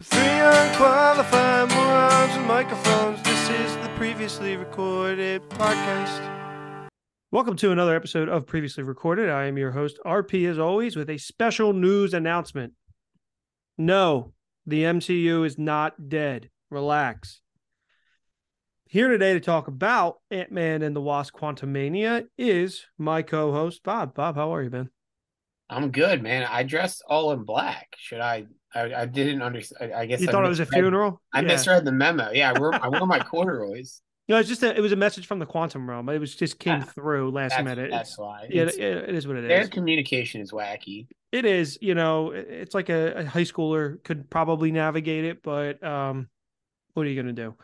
Three unqualified morons with microphones. This is the previously recorded podcast. Welcome to another episode of Previously Recorded. I am your host, RP, as always, with a special news announcement. No, the MCU is not dead. Relax. Here today to talk about Ant Man and the Wasp Quantumania is my co host, Bob. Bob, how are you, man? I'm good, man. I dressed all in black. Should I? I, I didn't understand. I guess You I thought it was a funeral? I Yeah. misread the memo. Yeah, I wore, I wore my corduroys. No, it's just a, it was a message from the quantum realm. It was just came Ah, through last That's, minute. that's It's- why. yeah, it, it is what it their is. communication is wacky. It is, you know, it's like a, a high schooler could probably navigate it, but um, what are you gonna do?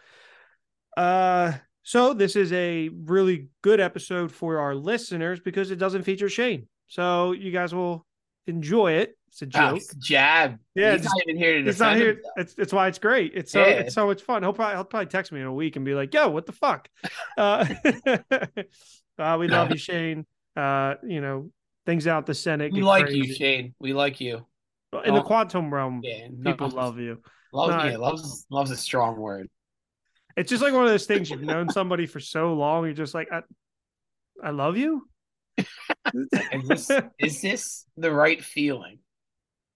Uh, so this is a really good episode for our listeners because it doesn't feature Shane, so you guys will enjoy it. It's a Oh, joke. it's Jab. Yeah, he's not even here to It's not here. It's it's why it's great. It's so Yeah. it's so much fun. He'll probably he'll probably text me in a week and be like, "Yo, what the fuck?" Uh, uh, we love you, Shane. Uh, you know, things out the Senate. We like you. Shane. We like you. in the Oh. quantum realm. Yeah, no, People love you. Love, no, yeah, loves loves a strong word. It's just like one of those things you've known somebody for so long. You're just like, I, I love you. Is this is this the right feeling?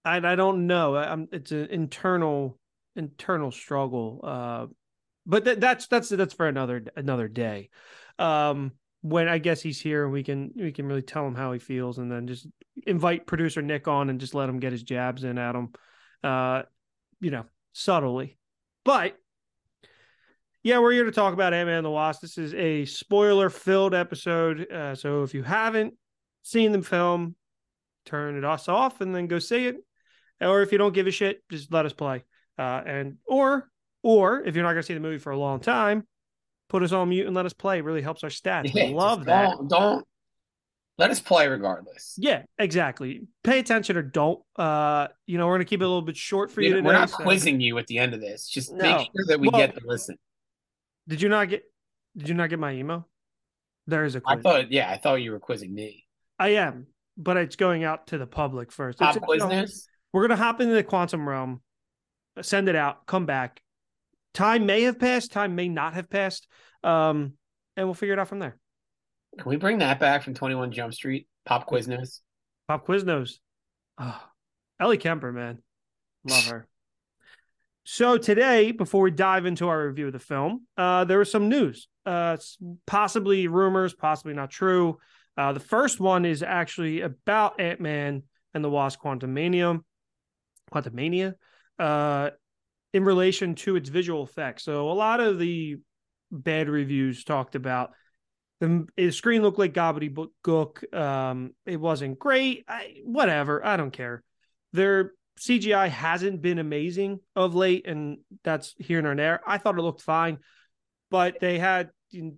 I I don't know. I'm it's an internal internal struggle. Uh, but that that's that's that's for another another day. Um, when I guess he's here and we can we can really tell him how he feels, and then just invite producer Nick on and just let him get his jabs in at him. Uh, you know, subtly, but. Yeah, we're here to talk about Ant Man the Wasp. This is a spoiler filled episode. Uh, so if you haven't seen the film, turn it us off and then go see it or if you don't give a shit, just let us play. Uh, and or or if you're not gonna see the movie for a long time, put us on mute and let us play. It really helps our stats. Yeah, love that. Don't, don't let us play regardless. Yeah, exactly. Pay attention or don't. Uh, you know, we're gonna keep it a little bit short for you We're not so- quizzing you at the end of this. Just No. make sure that we Well- get to listen. Did you not get? Did you not get my email? There is a I quiz. thought, yeah, I thought you were quizzing me. I am, but it's going out to the public first. Pop news. we're gonna hop into the quantum realm, send it out, come back. Time may have passed, time may not have passed, um, and we'll figure it out from there. Can we bring that back from Twenty One Jump Street? Pop quiz news. Pop Quiznos. Oh, Ellie Kemper, man. Love her. So today, before we dive into our review of the film, uh, there was some news. Uh, possibly rumors, possibly not true. Uh, the first one is actually about Ant Man and the Wasp Quantumania. Quantumania. Uh, in relation to its visual effects. So a lot of the bad reviews talked about the, the screen looked like gobbledygook. Um, it wasn't great. I, whatever. I don't care. Their CGI hasn't been amazing of late, and that's here and there. I thought it looked fine, but they had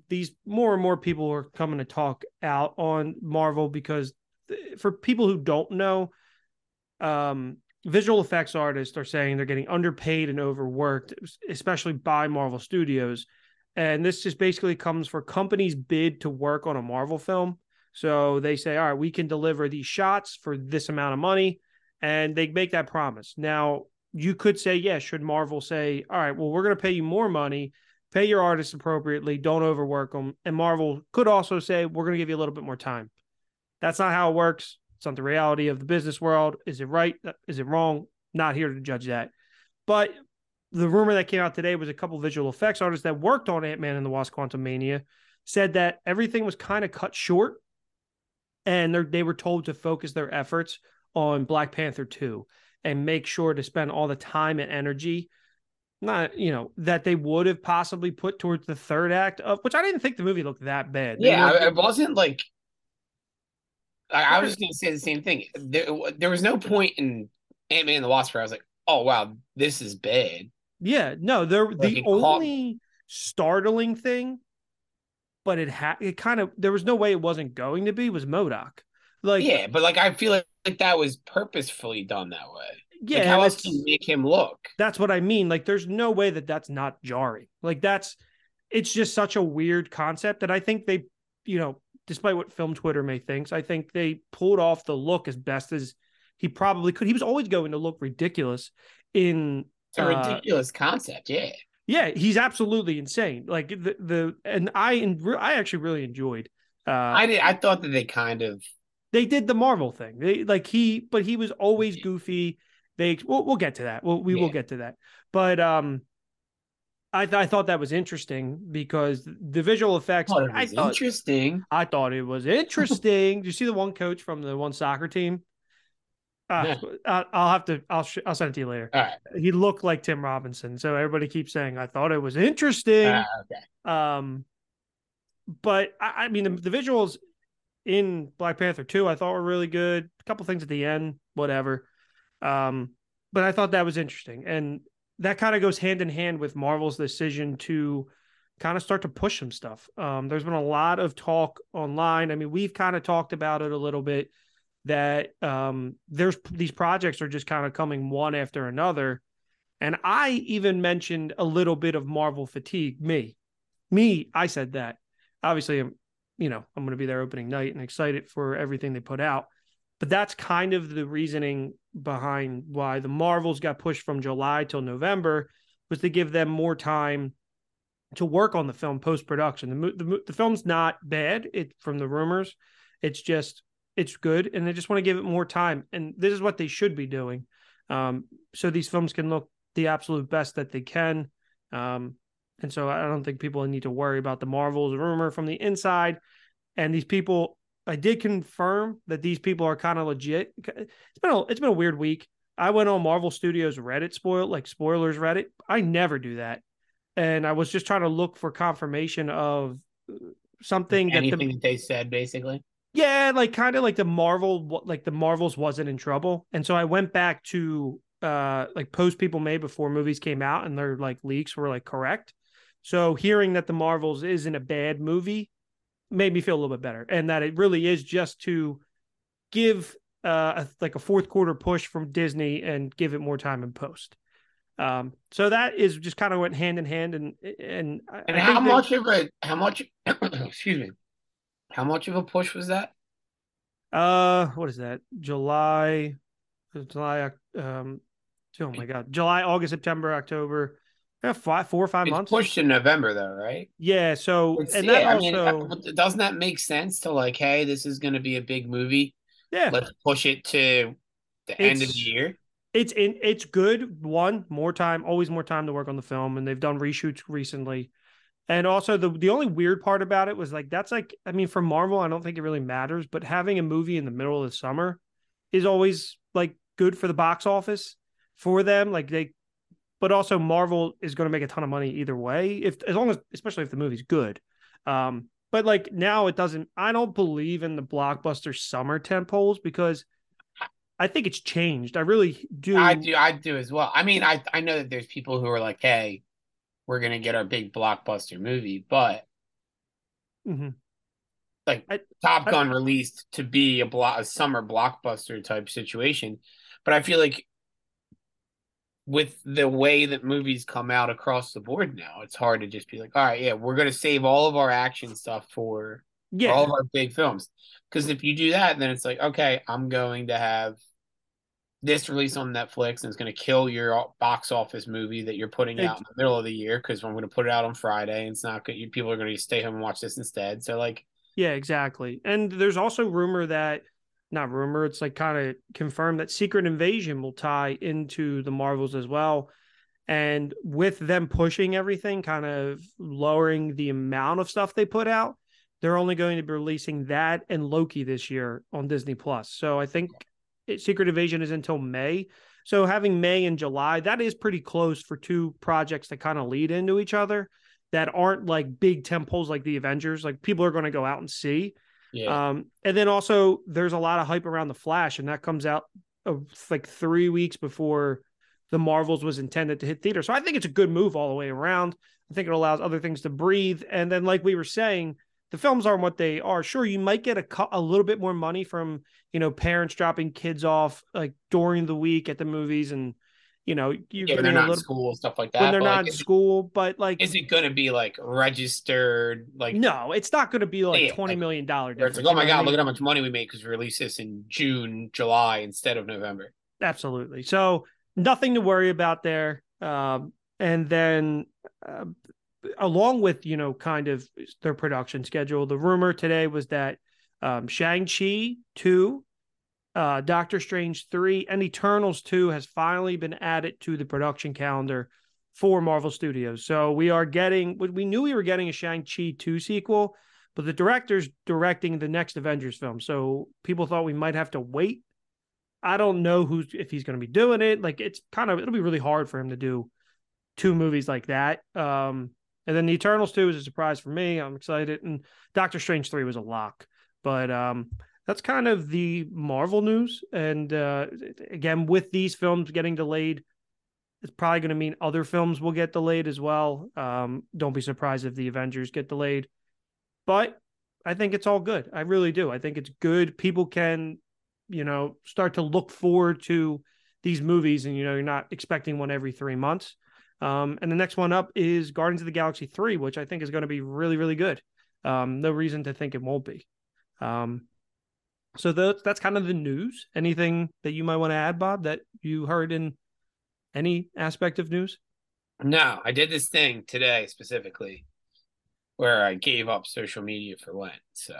these more and more people are coming to talk out on Marvel because for people who don't know, um, visual effects artists are saying they're getting underpaid and overworked, especially by Marvel Studios. And this just basically comes for companies bid to work on a Marvel film. So they say, all right, we can deliver these shots for this amount of money. And they make that promise. Now, you could say, yeah, should Marvel say, all right, well, we're going to pay you more money, pay your artists appropriately, don't overwork them. And Marvel could also say, we're going to give you a little bit more time. That's not how it works. It's not the reality of the business world. Is it right? Uh, is it wrong? Not here to judge that. But the rumor that came out today was a couple visual effects artists that worked on Ant Man and the Wasp Quantumania said that everything was kind of cut short and they were told to focus their efforts on Black Panther 2 and make sure to spend all the time and energy not you know that they would have possibly put towards the third act of which I didn't think the movie looked that bad. They Yeah, looked- it wasn't like. I, I was going to say the same thing. There, there was no point in Ant Man and the Wasp where I was like, "Oh wow, this is bad." Yeah, no, there Like, the it caught- only startling thing, but it had it kind of there was no way it wasn't going to be was MODOK. Like yeah, but like I feel like, like that was purposefully done that way. Yeah, like, how and else can you make him look? that's what I mean. Like there's no way that that's not jarring. Like that's it's just such a weird concept that I think they, you know, despite what film Twitter may thinks, I think they pulled off the look as best as he probably could. He was always going to look ridiculous in It's a Uh, ridiculous concept. Yeah. Yeah, he's absolutely insane. Like the the and I en- I actually really enjoyed. Uh, I did. I thought that they kind of. they did the Marvel thing. They like he, but he was always goofy. They we'll, we'll get to that. We'll, we will get to that. But um, I th- I thought that was interesting because the visual effects. it I thought interesting. I thought it was interesting. Do you see the one coach from the one soccer team? Uh, I'll have to. I'll sh- I'll send it to you later. Right. He looked like Tim Robinson, so everybody keeps saying I thought it was interesting. Uh, okay. Um, but I, I mean, the, the visuals in Black Panther 2, I thought were really good. A couple things at the end, whatever. Um, but I thought that was interesting. And that kind of goes hand in hand with Marvel's decision to kind of start to push some stuff. Um, there's been a lot of talk online. I mean, we've kind of talked about it a little bit that um, there's these projects are just kind of coming one after another. And I even mentioned a little bit of Marvel fatigue. Me, me, I said that. Obviously, I'm, you know, I'm going to be there opening night and excited for everything they put out. But that's kind of the reasoning behind why the Marvels got pushed from July till November was to give them more time to work on the film post production. The, the the film's not bad. It from the rumors, it's just it's good, and they just want to give it more time. And this is what they should be doing, um, so these films can look the absolute best that they can. Um, and so I don't think people need to worry about the Marvels rumor from the inside. And these people, I did confirm that these people are kind of legit. It's been a, it's been a weird week. I went on Marvel Studios Reddit spoil like spoilers Reddit. I never do that, and I was just trying to look for confirmation of uh, something that Anything the that they said, basically. yeah, like kind of like the Marvel, like the Marvels wasn't in trouble, and so I went back to uh like posts people made before movies came out, and their like leaks were like correct. So hearing that the Marvels isn't a bad movie made me feel a little bit better, and that it really is just to give uh a, like a fourth quarter push from Disney and give it more time in post. Um, so that is just kind of went hand in hand, and and And I how that- much of a how much? excuse me. How much of a push was that? Uh, what is that? July, July. Um, oh my God, July, August, September, October. Yeah, five, four or five It's months. pushed in November, though, right? Yeah. So, It's- and that I mean, also, uh, doesn't that make sense to like, hey, this is going to be a big movie. yeah, Let's push it to the end of the year. it's in, it's good. One more time, always more time to work on the film, and they've done reshoots recently. And also, the the only weird part about it was like that's like, I mean, for Marvel, I don't think it really matters, but having a movie in the middle of the summer is always like good for the box office for them. Like they, but also Marvel is going to make a ton of money either way, if as long as, especially if the movie's good. Um, but like now it doesn't. I don't believe in the blockbuster summer tentpoles because I think it's changed. I really do. I do, I do as well. I mean, I I know that there's people who are like, hey, we're gonna get our big blockbuster movie, but Mhm. like I- Top I- Gun released to be a block a summer blockbuster type situation, but I feel like with the way that movies come out across the board now, it's hard to just be like, all right, yeah, we're gonna save all of our action stuff for Yeah, all of our big films. Because if you do that, then it's like, okay, I'm going to have this release on Netflix and it's going to kill your box office movie that you're putting out in the middle of the year because I'm going to put it out on Friday and it's not good. You people are going to stay home and watch this instead. So like, Yeah, exactly. And there's also rumor that not rumor, it's like kind of confirmed that Secret Invasion will tie into the Marvels as well. And with them pushing everything, kind of lowering the amount of stuff they put out, they're only going to be releasing that and Loki this year on Disney Plus. So I think Secret Invasion is until May. So having May and July, that is pretty close for two projects that kind of lead into each other that aren't like big tentpoles like the Avengers. Like people are going to go out and see. Yeah, Um, and then also there's a lot of hype around the Flash, and that comes out uh, like three weeks before the Marvels was intended to hit theater. So I think it's a good move all the way around. I think it allows other things to breathe. And then, like we were saying, the films aren't what they are. Sure, you might get a cu- a little bit more money from you know parents dropping kids off like during the week at the movies, and you know you're yeah, they're not little school stuff like that. when they're not like, in school. But like, is it going to be like registered? Like, no, it's not going to be like twenty like, million dollar it's difference. like, oh my I god, mean? look at how much money we made because we released this in June, July instead of November. Absolutely. So nothing to worry about there. Um, and then uh, along with you know kind of their production schedule, the rumor today was that um, Shang Chi two, uh, Doctor Strange three, and Eternals two has finally been added to the production calendar for Marvel Studios. So we are getting we knew we were getting a Shang Chi two sequel, but the director's directing the next Avengers film. So people thought we might have to wait. I don't know who's if he's going to be doing it. Like it's kind of it'll be really hard for him to do two movies like that. Um, and then the Eternals 2 is a surprise for me. I'm excited. And Doctor Strange 3 was a lock. But um, that's kind of the Marvel news. And uh, again, with these films getting delayed, it's probably going to mean other films will get delayed as well. Um, don't be surprised if the Avengers get delayed. But I think it's all good. I really do. I think it's good. People can, you know, start to look forward to these movies and, you know, you're not expecting one every three months. Um, and the next one up is Guardians of the Galaxy 3, which I think is going to be really, really good. Um, no reason to think it won't be. Um, so that's that's kind of the news. Anything that you might want to add, Bob, that you heard in any aspect of news? No, I did this thing today specifically where I gave up social media for Lent. So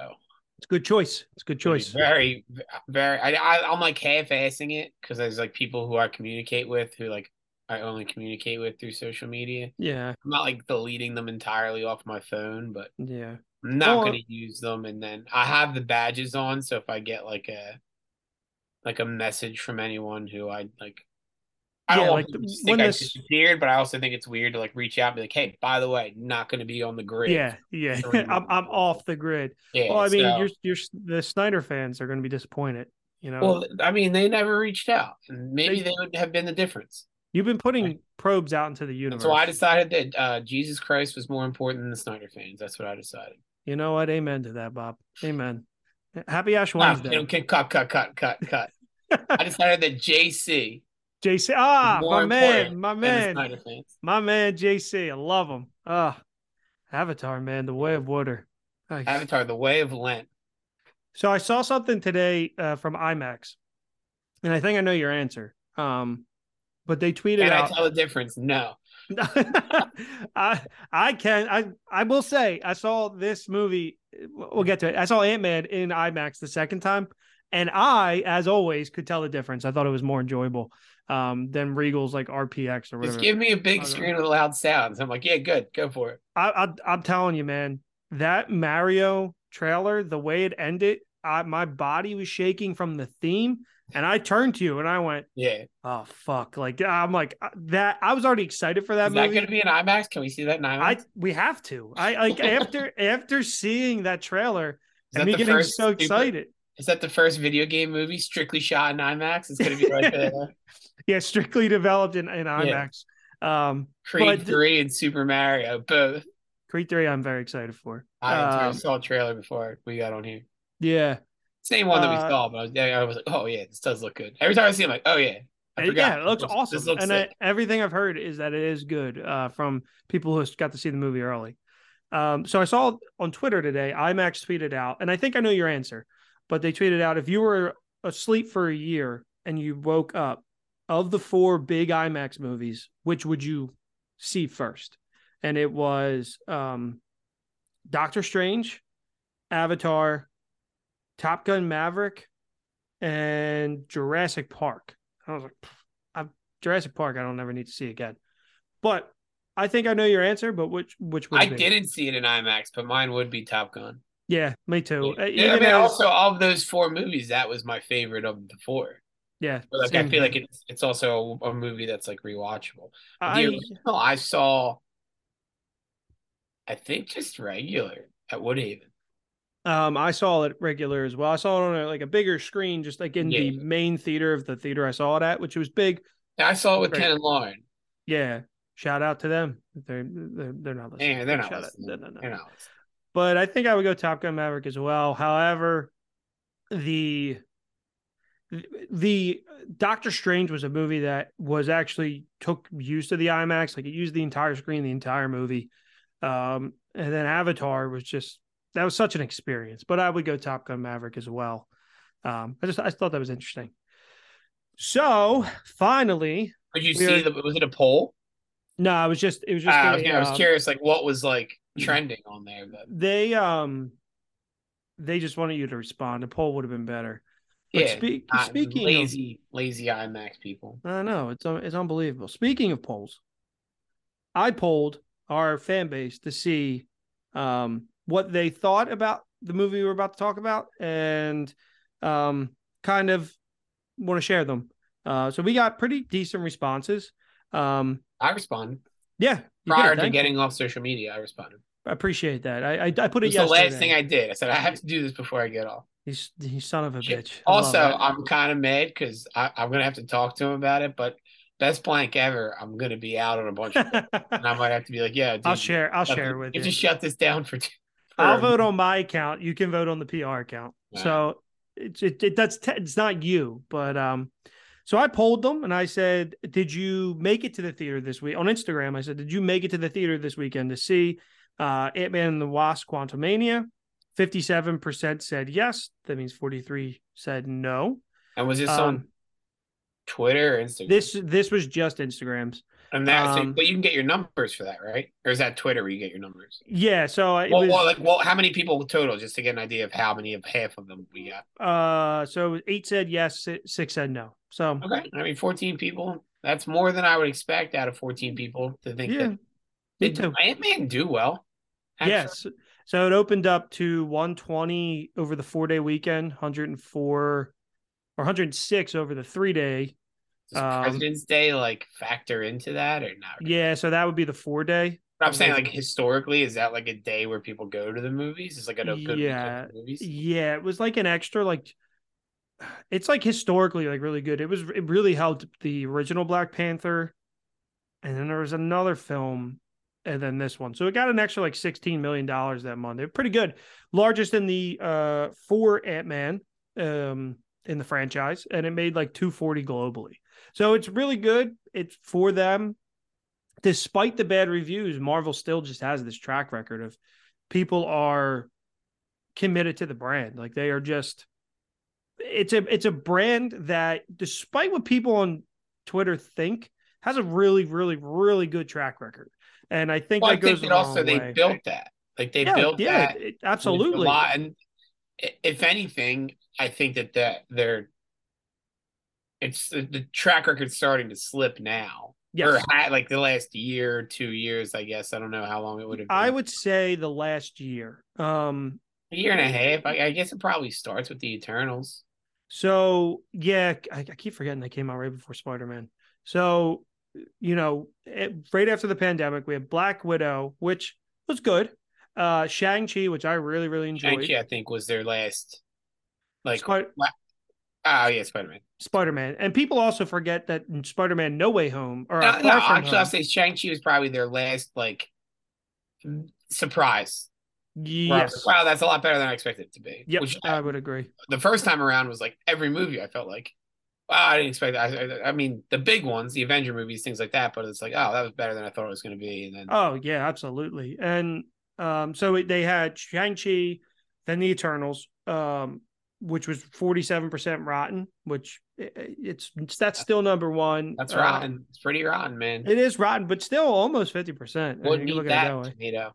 it's a good choice. It's a good choice. Very, very. I, I I'm like half-assing it because there's like people who I communicate with who like I only communicate with through social media. Yeah. I'm not like deleting them entirely off my phone, but yeah. I'm not going to use them and then I have the badges on so if I get like a like a message from anyone who I like I don't like think when I this... disappeared, but I also think it's weird to like reach out and be like, "Hey, by the way, not going to be on the grid." Yeah, yeah, I'm I'm off the grid. Yeah, well, I mean, so... you're you're the Snyder fans are going to be disappointed. You know. Well, I mean, they never reached out, and maybe they, they would have been the difference. You've been putting right. probes out into the universe. So I decided that uh, Jesus Christ was more important than the Snyder fans. That's what I decided. You know what? Amen to that, Bob. Amen. Happy Ash Wednesday. No, cut, cut, cut, cut, cut. I decided that JC. JC, ah, my man, my man, my man, JC. I love him. Ah, Avatar, man, the way of water. Nice. Avatar, the way of Lent. So I saw something today uh, from IMAX, and I think I know your answer. Um, but they tweeted can out. I tell the difference? No. I I can I I will say I saw this movie. We'll get to it. I saw Ant Man in IMAX the second time, and I, as always, could tell the difference. I thought it was more enjoyable um, than Regal's like RPX or whatever. Just give me a big screen with loud sounds. I'm like, yeah, good, go for it. I, I I'm telling you, man, that Mario trailer, the way it ended, I, my body was shaking from the theme and I turned to you and I went, "Yeah, oh fuck!" Like I'm like uh, that. I was already excited for that. Is movie. Is that going to be an IMAX? Can we see that in IMAX? I we have to. I like after after seeing that trailer and me getting so excited. Is that the first video game movie strictly shot in IMAX? It's going to be like a, yeah, strictly developed in, in IMAX. Yeah. Um, Creed three and Super Mario both. Creed three, I'm very excited for. I um, saw a trailer before we got on here. Yeah, same one that we uh, saw, but I was, I was like, oh yeah, this does look good. Every time I see him, like, oh yeah, I forgot. Yeah, it looks awesome. Looks and I, everything I've heard is that it is good uh, from people who got to see the movie early. Um, so I saw on Twitter today, IMAX tweeted out, and I think I know your answer, but they tweeted out if you were asleep for a year and you woke up, of the four big IMAX movies, which would you see first? And it was um, Doctor Strange, Avatar, Top Gun Maverick, and Jurassic Park. I was like, I'm, Jurassic Park, I don't ever need to see again. But I think I know your answer. But which which would I didn't see it in IMAX, but mine would be Top Gun. Yeah, me too. Yeah. Uh, I mean, as, also of those four movies, that was my favorite of the four. Yeah, but like I feel like it's it's also a movie that's like rewatchable. I, the original I saw, I think just regular at Woodhaven. Um, I saw it regular as well. I saw it on a, like a bigger screen, just like in yeah. the main theater of the theater I saw it at, which was big. I saw it with Ken and Lauren. Yeah, shout out to them. They're they're, they're not listening. Yeah, they're not listening. No, no, no. They're not listening. But I think I would go Top Gun Maverick as well. However, the the Doctor Strange was a movie that was actually took used to the IMAX, like it used the entire screen, the entire movie. Um, and then Avatar was just that was such an experience. But I would go Top Gun Maverick as well. Um, I just I thought that was interesting. So finally, did you see the was it a poll? No, I was just it was just. Uh, a, I was, I was um, curious, like what was like trending on there. But They um, they just wanted you to respond. A poll would have been better. But yeah, speak, uh, speaking of lazy, lazy IMAX people. I know it's it's unbelievable. Speaking of polls, I polled our fan base to see um, what they thought about the movie we were about to talk about, and um, kind of want to share them. Uh, so we got pretty decent responses. Um, I responded yeah, prior did, to you. getting off social media. I responded. I appreciate that. I I, I put It it the last thing I did. I said I have to do this before I get off. He's he son of a Shit. bitch. I Also. I'm kind of mad because I'm gonna have to talk to him about it. But best blank ever, I'm gonna be out on a bunch of, and I might have to be like, yeah, dude, I'll share. I'll share the- with you you. Just shut this down for. Two, for I'll vote on my account. You can vote on the PR account. So it's it, it that's te- it's not you, but um. So I polled them and I said, "Did you make it to the theater this week?" On Instagram, I said, "Did you make it to the theater this weekend to see uh, Ant Man and the Wasp: Quantumania?" Fifty-seven percent said yes. That means forty-three said no. And was this Um, on Twitter or Instagram? This this was just Instagrams. And that, so- um, but you can get your numbers for that, right? Or is that Twitter where you get your numbers? Yeah. So Well, was well, like, well, how many people total? Just to get an idea of how many of half of them we got. uh so eight said yes, six said no. So Okay, I mean, fourteen people. That's more than I would expect out of fourteen people to think yeah, that did. Ant Man do well. actually? Yes. So it opened up to 120 over the four day weekend, 104 or 106 over the three day. Does um, President's Day like factor into that or not? really? Yeah. So that would be the four day. I'm saying like historically, is that like a day where people go to the movies? It's like a good weekend Yeah. movies. Yeah. It was like an extra, like, it's like historically like really good. It was, it really helped the original Black Panther. And then there was another film and then this one. So it got an extra like $16 million that month. They're pretty good. Largest in the uh for Ant-Man um in the franchise, and it made like 240 globally. So it's really good. It's for them. Despite the bad reviews, Marvel still just has this track record of people are committed to the brand. Like they are just it's a it's a brand that despite what people on Twitter think has a really really really good track record. And I think Well, I that goes think that also long they way. built that. Like they yeah, built yeah, that it- absolutely. a lot. And if anything, I think that that they're it's the, the track record's starting to slip now. Yes. Or like the last year, two years, I guess. I don't know how long it would have been. I would say the last year. Um, a year and a half. I, I guess it probably starts with the Eternals. so yeah, I, I keep forgetting they came out right before Spider Man. So you know, it, right after the pandemic, we had Black Widow, which was good. Uh, Shang Chi, which I really really enjoyed. Shang-Chi, I think, was their last. Like, Spider oh yeah, Spider Man. Spider Man, and people also forget that Spider Man No Way Home or No, uh, no, From actually, I'll say Shang Chi was probably their last like surprise. I yes, wow, that's a lot better than I expected it to be. yep, Which I would agree. the first time around was like every movie I felt like, wow, I didn't expect that. I, I, I mean, the big ones, the Avenger movies, things like that. But it's like, oh, that was better than I thought it was going to be. And then Oh yeah, absolutely. And um, so they had Shang Chi, then the Eternals, um, which was forty seven percent rotten, which i- i- it's, it's that's still number one. that's Uh, rotten. It's pretty rotten, man. It is rotten, but still almost fifty percent. Wouldn't You eat look that at that tomato.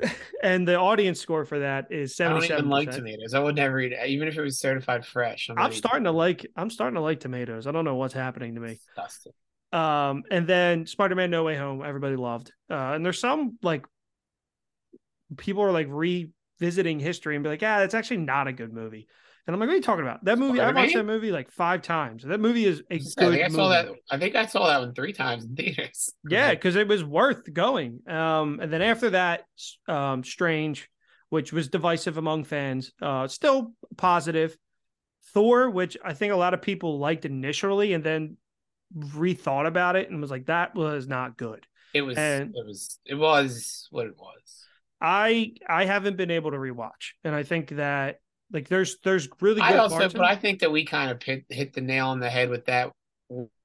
And the audience score for that is 77%. I don't even like tomatoes. I would never eat it, even if it was certified fresh. I'm, I'm starting to like. I'm starting to like tomatoes. I don't know what's happening to me. Disgusting. Um, and then Spider Man No Way Home, everybody loved. Uh, and there's some like people are like revisiting history and be like, yeah, that's actually not a good movie. And I'm like, what are you talking about? That movie, I watched that movie like five times. That movie is a I good think I movie. saw that. I think I saw that one three times in theaters. Yeah, because it was worth going. Um, and then after that, um, Strange, which was divisive among fans, uh, still positive. Thor, which I think a lot of people liked initially, and then rethought about it and was like, that was not good. It was. And- it was. It was what it was. I I haven't been able to rewatch, and I think that like there's there's really good I also, parts. but. I think that we kind of hit hit the nail on the head with that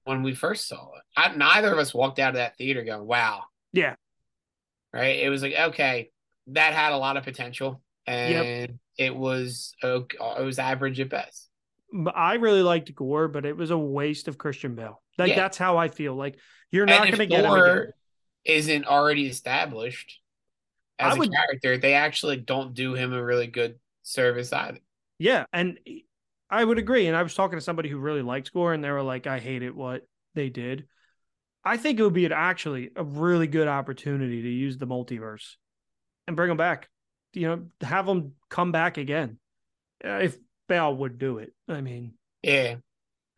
when we first saw it. I, neither of us walked out of that theater going, "Wow." Yeah. Right. It was like, okay, that had a lot of potential, and it was it was average at best. I really liked Gorr, but it was a waste of Christian Bale. Like Yeah. that's how I feel. Like you're not going to get. Thor, isn't already established as I a would- character, they actually don't do him a really good service either. Yeah, and I would agree. And I was talking to somebody who really liked Gorr, and they were like, "I hated what they did." I think it would be an, actually a really good opportunity to use the multiverse and bring them back. You know, have them come back again. Uh, if Bale would do it, I mean, Yeah.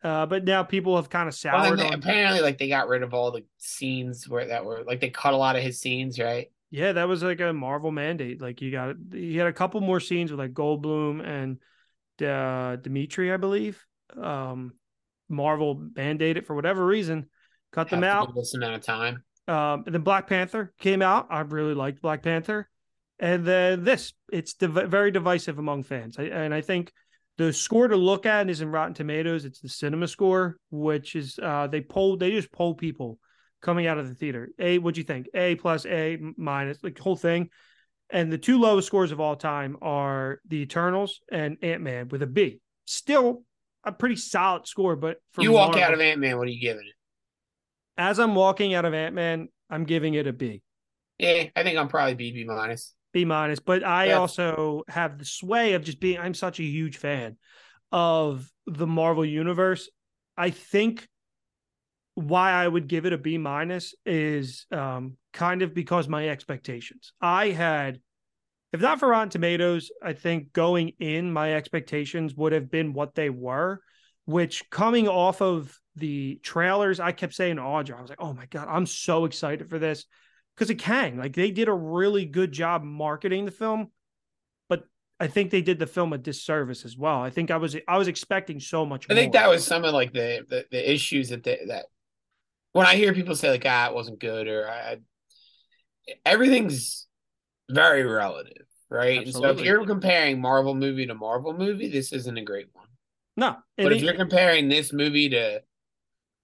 uh, but now people have kind of Well, soured they- on. apparently, like they got rid of all the scenes where that were like they cut a lot of his scenes, right? Yeah, that was like a Marvel mandate. Like you got, you had a couple more scenes with like Goldblum and uh, Dimitri, I believe. Um, Marvel mandated for whatever reason, cut them out. This amount of time. Um, and then Black Panther came out. I really liked Black Panther, and then this. It's div- very divisive among fans, I, and I think the score to look at is in Rotten Tomatoes. It's the cinema score, which is uh, they poll they just poll people coming out of the theater. A, what'd you think? A plus, A minus, like the whole thing. And the two lowest scores of all time are the Eternals and Ant Man with a B. Still a pretty solid score, but for you walk out of Ant Man, what are you giving it? as I'm walking out of Ant Man, I'm giving it a B. Yeah, I think I'm probably B B minus. B minus, but I Yeah. also have the sway of just being I'm such a huge fan of the Marvel universe. I think why I would give it a B minus is um, kind of because my expectations. I had, if not for Rotten Tomatoes, I think going in, my expectations would have been what they were, which coming off of the trailers, I kept saying to Audra, I was like, oh my God, I'm so excited for this because of Kang. Like they did a really good job marketing the film, but I think they did the film a disservice as well. I think I was I was expecting so much. I think that was some of like the the, the issues that they, that when I hear people say like ah it wasn't good or I, everything's very relative, right? And so if you're comparing Marvel movie to Marvel movie, this isn't a great one. no. But if you're comparing this movie to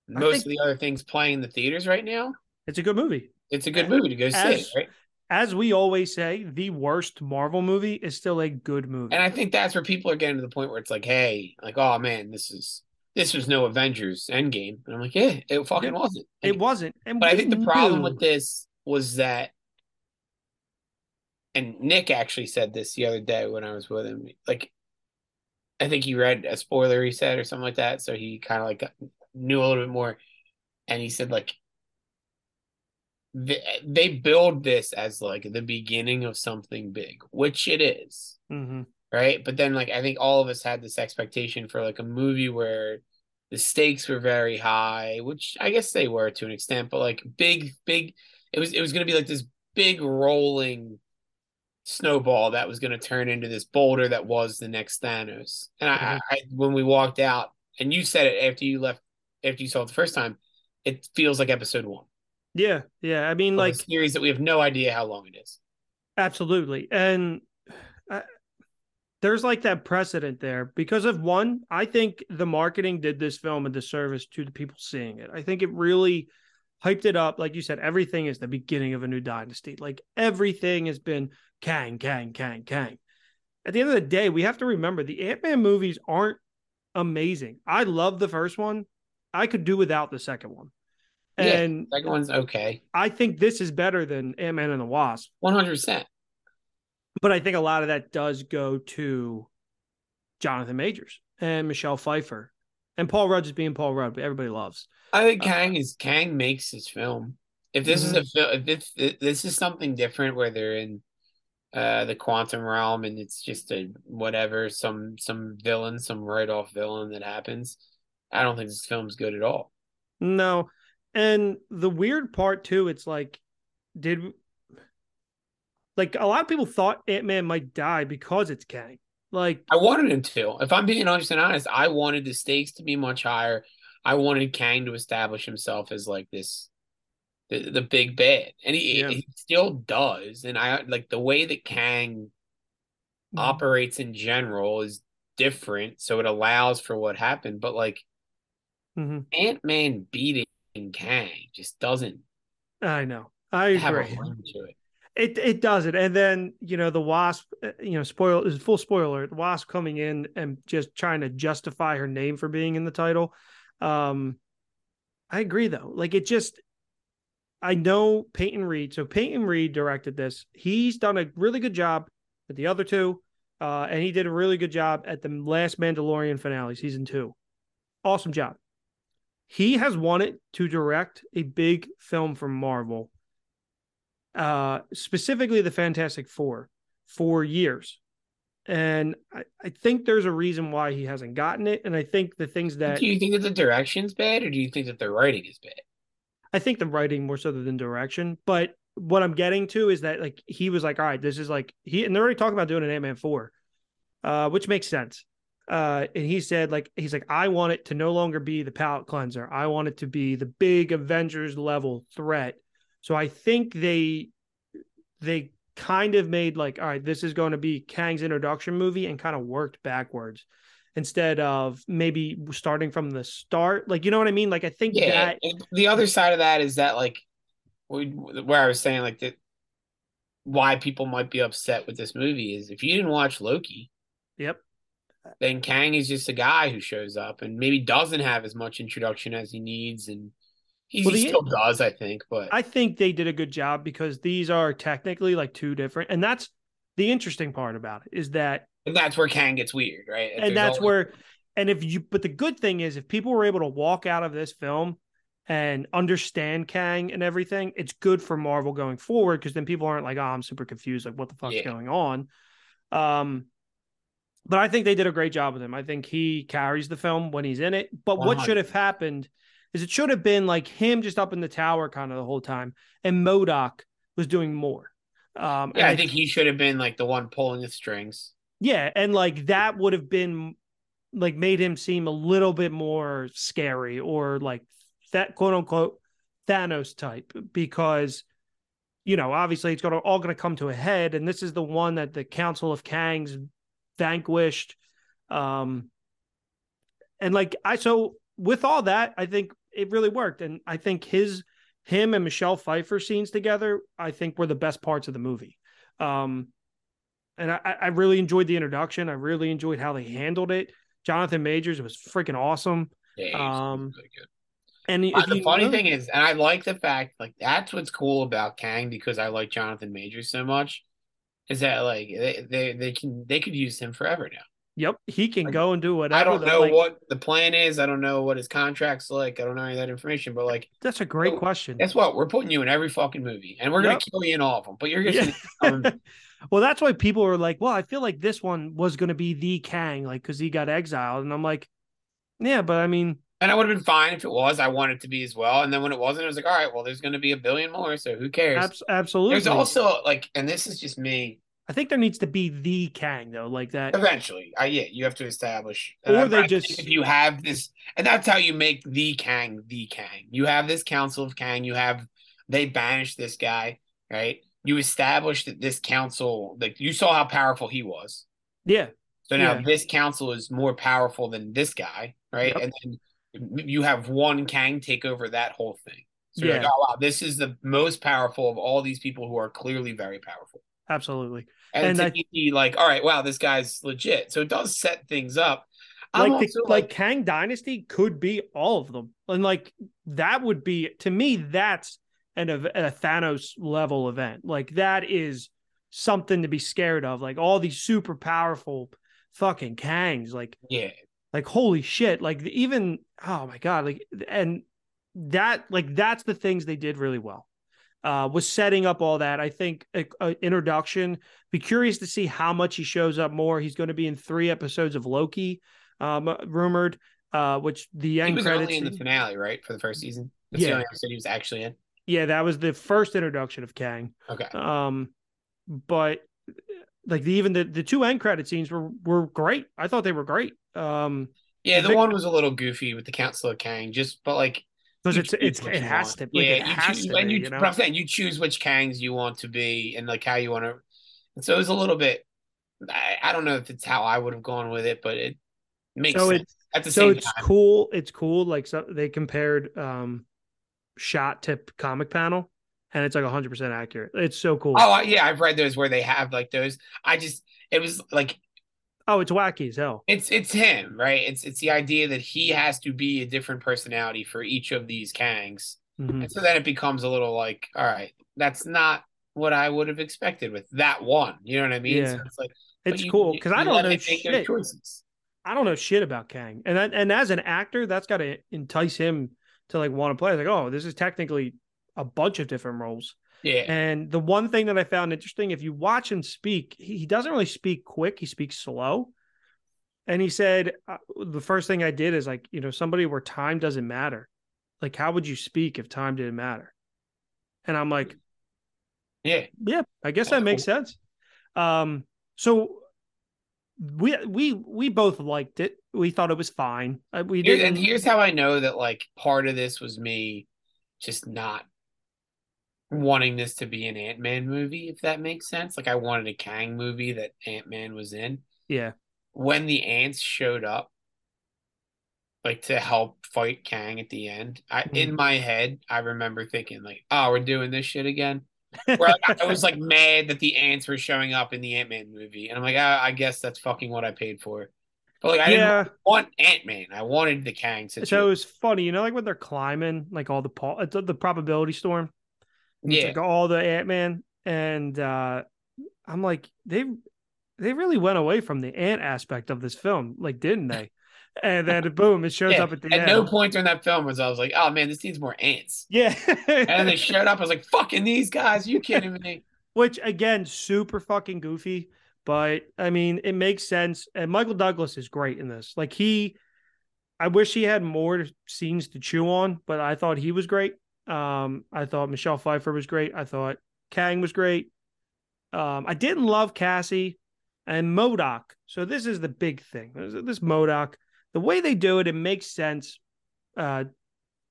most of the other things playing in the theaters right now, it's a good movie. it's a good movie to go see, As- right? As we always say, the worst Marvel movie is still a good movie. And I think that's where people are getting to the point where it's like, hey, like, oh man, this is this was no Avengers Endgame, and I'm like, yeah, it fucking wasn't. it wasn't. And But I think the problem knew- with this was that, and Nick actually said this the other day when I was with him. Like, I think he read a spoiler he said or something like that, so he kind of like got- knew a little bit more. And he said like they, they build this as like the beginning of something big, which it is Mhm. Right? But then like I think all of us had this expectation for like a movie where the stakes were very high, which I guess they were to an extent, but like big, big it was it was gonna be like this big rolling snowball that was gonna turn into this boulder that was the next Thanos. And I, Mhm. I when we walked out and you said it after you left after you saw it the first time, it feels like episode one. Yeah, yeah. I mean, like a series that we have no idea how long it is. Absolutely. And there's like that precedent there because of one, I think the marketing did this film a disservice to the people seeing it. I think it really hyped it up. Like you said, everything is the beginning of a new dynasty. Like everything has been Kang, Kang, Kang, Kang. At the end of the day, we have to remember the Ant Man movies aren't amazing. I love the first one. I could do without the second one. Yeah. And Second one's okay. I think this is better than Ant Man and the Wasp One hundred percent. But I think a lot of that does go to Jonathan Majors and Michelle Pfeiffer and Paul Rudd just being Paul Rudd, but everybody loves. I think Uh, Kang is Kang makes his film. If this is a film, if this, if this is something different where they're in uh the quantum realm and it's just a whatever some some villain, some write off villain that happens, I don't think this film's good at all. No. And the weird part too, it's like, did like a lot of people thought Ant Man might die because it's Kang. Like, I wanted him to. If I'm being 100 honest, I wanted the stakes to be much higher. I wanted Kang to establish himself as like this the, the big bad. And he, Yeah. he still does. And I like the way that Kang operates in general is different, so it allows for what happened. But like Mhm. Ant Man beating Kang just doesn't I know. I have a agree. It it doesn't. And then, you know, the wasp, uh, you know, spoil is full spoiler, the wasp coming in and just trying to justify her name for being in the title. Um I agree though. Like it just I know Peyton Reed. So Peyton Reed directed this. He's done a really good job with the other two, uh, and he did a really good job at the last Mandalorian finale, season two. Awesome job. He has wanted to direct a big film from Marvel, uh, specifically the Fantastic Four, for years. And I, I think there's a reason why he hasn't gotten it. And I think the things that Do you think that the direction's bad, or do you think that the writing is bad? I think the writing more so than direction. But what I'm getting to is that like he was like, all right, this is like he and they're already talking about doing an Ant Man four, uh, which makes sense. Uh, and he said like he's like I want it to no longer be the palate cleanser. I want it to be the big Avengers level threat. So I think they they kind of made like all right, this is going to be Kang's introduction movie and kind of worked backwards instead of maybe starting from the start. Like you know what I mean? Like I think Yeah. that the other side of that is that like, we, where I was saying like that, why people might be upset with this movie is if you didn't watch Loki, yep. then Kang is just a guy who shows up and maybe doesn't have as much introduction as he needs, and he, Well, he still does, I think. But I think they did a good job because these are technically like two different, and that's the interesting part about it is that, and that's where Kang gets weird, right? If and that's only- where, and if you, but the good thing is if people were able to walk out of this film and understand Kang and everything, it's good for Marvel going forward because then people aren't like, oh, I'm super confused, like what the fuck's Yeah. going on. Um, but I think they did a great job with him. I think he carries the film when he's in it. But what should have happened is it should have been like him just up in the tower kind of the whole time, and MODOK was doing more. Um, yeah, I think he should have been like the one pulling the strings. yeah, and like that would have been like made him seem a little bit more scary or like that quote unquote Thanos type because you know obviously it's gonna all gonna come to a head and this is the one that the Council of Kangs vanquished. Um and like I so with all that, I think it really worked. And I think his him and Michelle Pfeiffer scenes together, I think were the best parts of the movie. Um and I, I really enjoyed the introduction. I really enjoyed how they handled it. Jonathan Majors was freaking awesome. Yeah, Um, really good. And the you funny know- thing is, and I like the fact, like that's what's cool about Kang because I like Jonathan Majors so much, is that like they they, they can they could use him forever now. Yep, he can Like, go and do whatever. I don't know like, what the plan is. I don't know what his contract's like. I don't know any of that information. But like, That's a great So, question. guess what? We're putting you in every fucking movie, and we're Yep. gonna kill you in all of them. But you're Yeah. gonna um, well, that's why people are like, "Well, I feel like this one was going to be the Kang, like because he got exiled," and I'm like, "Yeah, but I mean, and I would have been fine if it was. I wanted to be as well. And then when it wasn't, I was like, all right, well, there's gonna be a billion more, so who cares? abs- absolutely." There's also like, and this is just me. I think there needs to be the Kang though, like that. Eventually, I yeah, you have to establish. Or they I just- if you have this, and that's how you make the Kang the Kang. You have this Council of Kang. You have they banish this guy, right? You establish that this council, like you saw how powerful he was. Yeah, So now Yeah. this council is more powerful than this guy, right? Yep. And then you have one Kang take over that whole thing. So you're like, Yeah. oh wow, this is the most powerful of all these people who are clearly very powerful. Absolutely. And, And to I- be like, all right, wow, this guy's legit. So it does set things up. Like the, also like Kang Dynasty could be all of them, and like that would be to me that's an a Thanos level event. Like that is something to be scared of. Like all these super powerful fucking Kangs, like yeah, like holy shit like even oh my god like and that like that's the things they did really well uh was setting up all that i think introduction be curious to see how much he shows up more he's going to be in three episodes of loki um rumored uh which the he end was credits only in the finale, right, for the first season. That's the Yeah. only episode he was actually in. yeah that was the first introduction of kang Okay, um but like the, even the the two end credit scenes were were great i thought they were great um yeah, the one was a little goofy with the Council of Kang, just but like because it's it's it has want. to like, yeah, it has choose, to and you, you know saying you choose which Kangs you want to be and like how you want to. And so it was a little bit. I, I don't know if it's how I would have gone with it, but it makes So sense it's- at the so it's time. cool it's cool like so they compared um shot tip comic panel and it's like 100% accurate it's so cool Oh yeah, I've read those where they have like those. I just it was like oh it's wacky as hell it's it's him, right? It's it's the idea that he has to be a different personality for each of these Kangs Mhm. And so then it becomes a little like, all right, that's not what I would have expected with that one. You know what I mean? Yeah. So it's like It's you- cool because I don't know shit. choices. I don't know shit about Kang, and that, and as an actor, that's got to entice him to like want to play. Like, oh, this is technically a bunch of different roles. Yeah. And the one thing that I found interesting, if you watch him speak, he, he doesn't really speak quick. He speaks slow. And he said, uh, the first thing I did is like, you know, somebody where time doesn't matter. Like, how would you speak if time didn't matter? And I'm like, yeah. yeah, I guess That's that makes sense. Um, so we we we both liked it. We thought it was fine. Uh, we didn't. and here's how I know that like part of this was me just not wanting this to be an Ant Man movie, if that makes sense. Like I wanted a Kang movie that Ant Man was in. yeah, When the ants showed up, like to help fight Kang at the end, I mm-hmm. in my head I remember thinking like, oh, we're doing this shit again. Where I, I was like mad that the ants were showing up in the Ant Man movie, and I'm like, I, I guess that's fucking what I paid for. But like, I didn't want Ant Man. I wanted the Kang situation. So it was funny, you know, like when they're climbing, like all the po- uh, the probability storm. Yeah, like all the Ant Man, and uh I'm like, they they really went away from the ant aspect of this film, like, didn't they? And then boom, it shows yeah. up at the At end. no point during that film was I was like, oh man, this needs more ants. yeah, And then they showed up. I was like, fucking these guys. You kidding me? which again, super fucking goofy, but I mean, it makes sense. And Michael Douglas is great in this. Like he, I wish he had more scenes to chew on, but I thought he was great. Um, I thought Michelle Pfeiffer was great. I thought Kang was great. Um, I didn't love Cassie and MODOK. So this is the big thing. This, MODOK, the way they do it, it makes sense. Uh,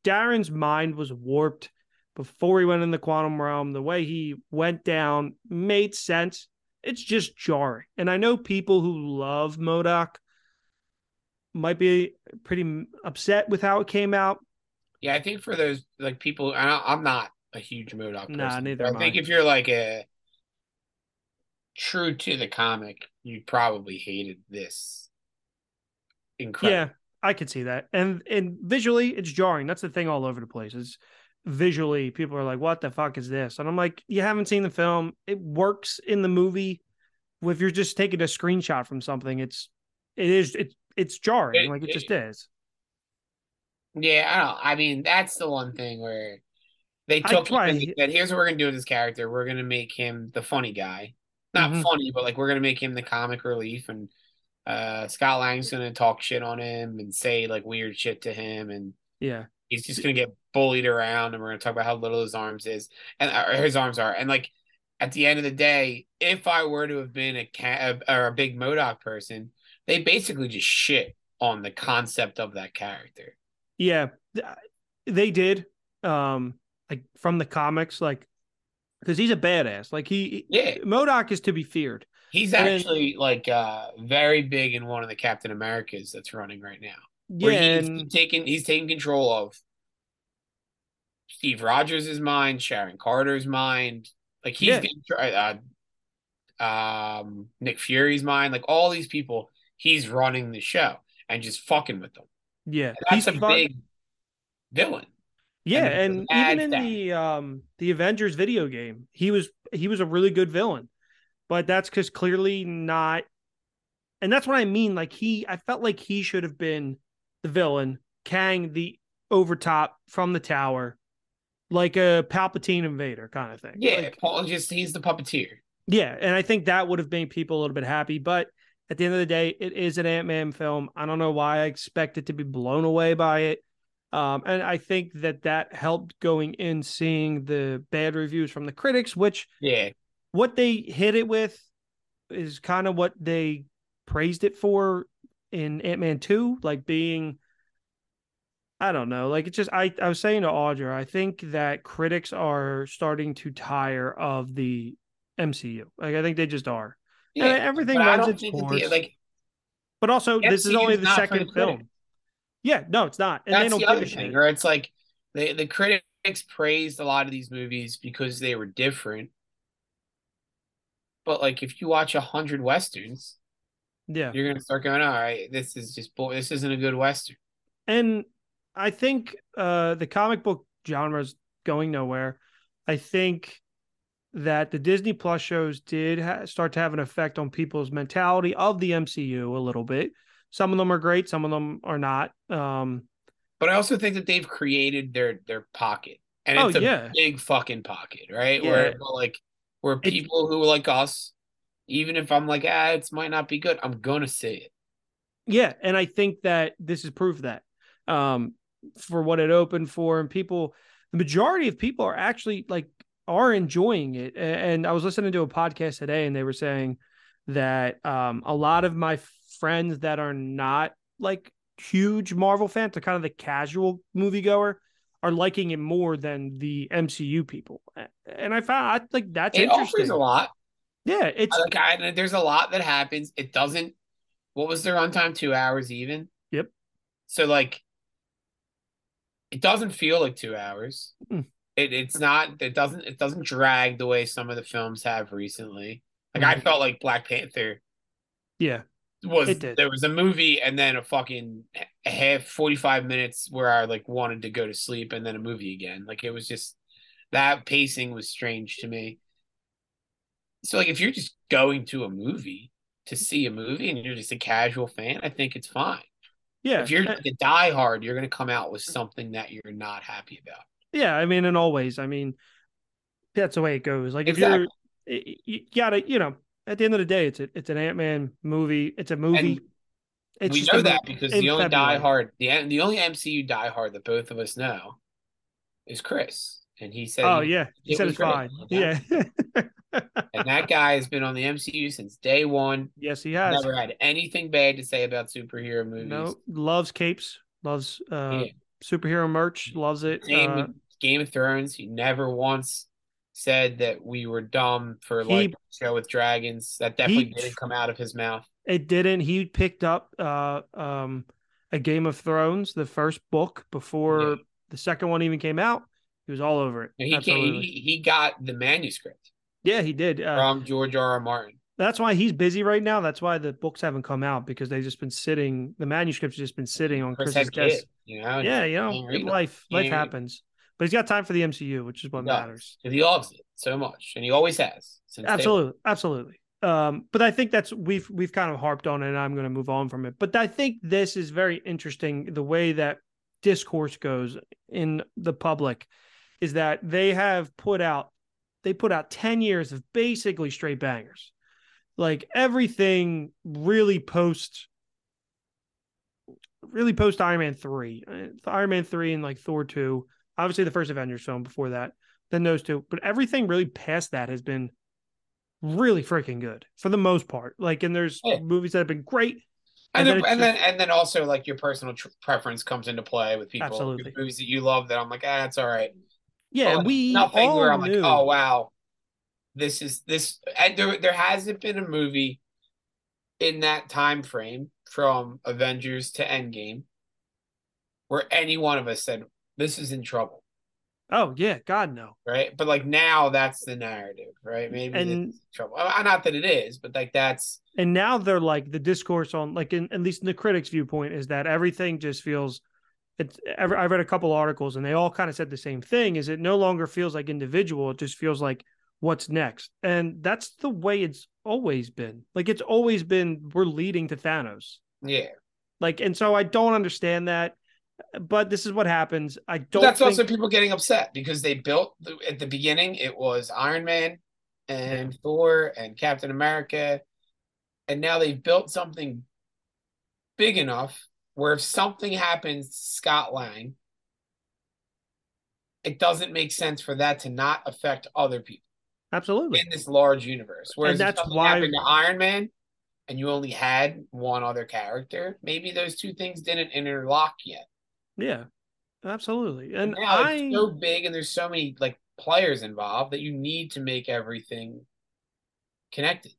Darren's mind was warped before he went in the quantum realm. The way he went down made sense. It's just jarring. And I know people who love MODOK might be pretty upset with how it came out. Yeah, I think for those like people, I, I'm not a huge MODOK person. Nah, neither am I think I. if you're like a true to the comic, you probably hated this. Incredible. Yeah, I could see that. And and visually, it's jarring. That's the thing all over the place. Is visually, people are like, "What the fuck is this?" And I'm like, "You haven't seen the film. It works in the movie. If you're just taking a screenshot from something, it's it is it's it's jarring. It- like it just it- is. Yeah, I don't. I mean, that's the one thing where they took him and said, "Here's what we're gonna do with this character. We're gonna make him the funny guy, not Mhm. funny, but like we're gonna make him the comic relief." And uh Scott Lang's gonna talk shit on him and say like weird shit to him, and Yeah, he's just gonna get bullied around. And we're gonna talk about how little his arms is and or his arms are. And like at the end of the day, if I were to have been a cat or a big MODOK person, they basically just shit on the concept of that character. Yeah, they did. Um, like from the comics, like because he's a badass. Like he, Yeah. MODOK is to be feared. He's And then- actually like uh very big in one of the Captain Americas that's running right now. Yeah, he's and taking he's taking control of Steve Rogers' mind, Sharon Carter's mind. Like he's Yeah. getting uh, um Nick Fury's mind, like all these people, he's running the show and just fucking with them. Yeah, that's he's a fun- big villain. Yeah, and and, even in thing. the um the Avengers video game, he was he was a really good villain. But that's because clearly not and that's what I mean. Like he I felt like he should have been the villain, Kang the overtop from the tower, like a Palpatine invader kind of thing. Yeah, Like, Paul just he's the puppeteer. yeah, and I think that would have made people a little bit happy. But at the end of the day, it is an Ant Man film. I don't know why I expect it to be blown away by it. Um, and I think that that helped going in seeing the bad reviews from the critics, which Yeah. what they hit it with is kind of what they praised it for in Ant Man 2, like being, I don't know, like it's just, I, I was saying to Audra, I think that critics are starting to tire of the MCU. Like, I think they just are. Yeah. And everything runs its course. the, like But also, this is only is the second film. Yeah, no, it's not. And they don't the other thing, where it's like the the critics praised a lot of these movies because they were different. But like, if you watch a hundred westerns, Yeah. you're gonna start going, "All right, this is just boy, this isn't a good western." And I think uh, the comic book genre is going nowhere. I think that the Disney Plus shows did ha- start to have an effect on people's mentality of the MCU a little bit. Some of them are great, some of them are not. Um, but I also think that they've created their their pocket, and Oh, it's a yeah. big fucking pocket, right? Yeah. Where like where It- people who like us, even if I'm like, ah, it might not be good, I'm gonna see it. Yeah, and I think that this is proof of that um, for what it opened for, and people, the majority of people are actually like are enjoying it. And I was listening to a podcast today, and they were saying that um, a lot of my friends that are not like huge Marvel fans, they're kind of the casual moviegoer, are liking it more than the MCU people. And I found I think that's It interesting. offers a lot. Yeah, it's Like, I, there's a lot that happens. It doesn't. What was their runtime? Two hours even. Yep. So like, it doesn't feel like two hours. Mm. It it's not. It doesn't. It doesn't drag the way some of the films have recently. Like I Mhm. felt like Black Panther yeah, was It did. there was a movie and then a fucking half 45 minutes where I like wanted to go to sleep and then a movie again. Like it was just that pacing was strange to me. So like if you're just going to a movie to see a movie and you're just a casual fan, I think it's fine. yeah. If you're like a diehard, you're gonna come out with something that you're not happy about. Yeah, I mean, and always, I mean, that's the way it goes. Like if Exactly. you're, you gotta, you know, at the end of the day, it's a, it's an Ant Man movie. It's a movie. It's we know that because the only February. diehard, the the only MCU diehard that both of us know is Chris, and he said, Oh he- yeah, he it said it's fine. Yeah. Yeah. and that guy has been on the MCU since day one. yes, he has. Never had anything bad to say about superhero movies. No, loves capes. Loves uh, Yeah. superhero merch. Loves it. Same Uh, with Game of Thrones. He never once said that we were dumb for He- like show with dragons. That definitely He- didn't come out of his mouth. it didn't. He picked up uh, um, a Game of Thrones, the first book before Yeah. the second one even came out. He was all over it. He came, he, he got the manuscript yeah, he did. Uh, from George R. R. Martin. That's why he's busy right now. That's why the books haven't come out because they've just been sitting. The manuscripts have just been sitting on Chris Chris's desk. you know. Yeah, you know, life life happens. But he's got time for the MCU, which is what matters. And he loves it so much, and he always has. Absolutely, absolutely. Um, but I think that's we've we've kind of harped on it, and I'm going to move on from it. But I think this is very interesting. The way that discourse goes in the public is that they have put out they put out 10 years of basically straight bangers. Like everything really post really post Iron Man 3. Uh, Iron Man 3 and like Thor 2. Obviously the first Avengers film before that. Then those two. But everything really past that has been really freaking good for the most part. Like and there's Yeah. movies that have been great. And, And then, and then and then also like your personal tr- preference comes into play with people. Absolutely. Movies that you love that I'm like, ah, it's all right. Yeah, But we nothing all where I'm knew. like, oh wow, this is this. And there there hasn't been a movie in that time frame from Avengers to Endgame where any one of us said this is in trouble, Oh yeah, God no. right? But like now, that's the narrative, right? Maybe And- it's in trouble. Not that it is, but like that's And now they're like the discourse on like in at least in the critics' viewpoint is that everything just feels it's ever I read a couple articles and they all kind of said the same thing is it no longer feels like individual, it just feels like what's next. And that's the way it's always been. Like it's always been we're leading to Thanos. yeah. Like and so I don't understand that. But this is what happens. I don't that's think, also people getting upset because they built the, at the beginning it was Iron Man and Thor and Captain America, and now they've built something big enough where if something happens to Scott Lang, it doesn't make sense for that to not affect other people absolutely. in this large universe. Whereas And that's why- happened to Iron Man and you only had one other character, maybe those two things didn't interlock yet. Yeah. Absolutely. And now I it's so big and there's so many like players involved that you need to make everything connected.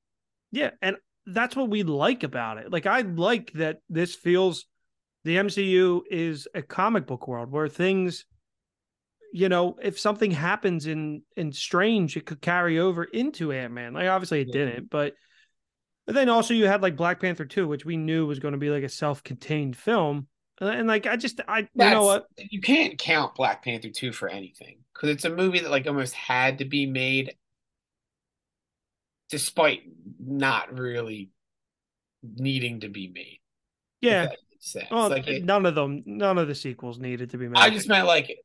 Yeah, and that's what we like about it. Like I like that this feels the MCU is a comic book world where things you know, if something happens in in Strange, it could carry over into Ant-Man. Like obviously it Yeah. didn't, but but then also you had like Black Panther 2, which we knew was going to be like a self-contained film. And, and like I just I you know what? You can't count Black Panther 2 for anything because it's a movie that like almost had to be made despite not really needing to be made. Yeah. Well, like it- none of them, none of the sequels needed to be made. I just meant like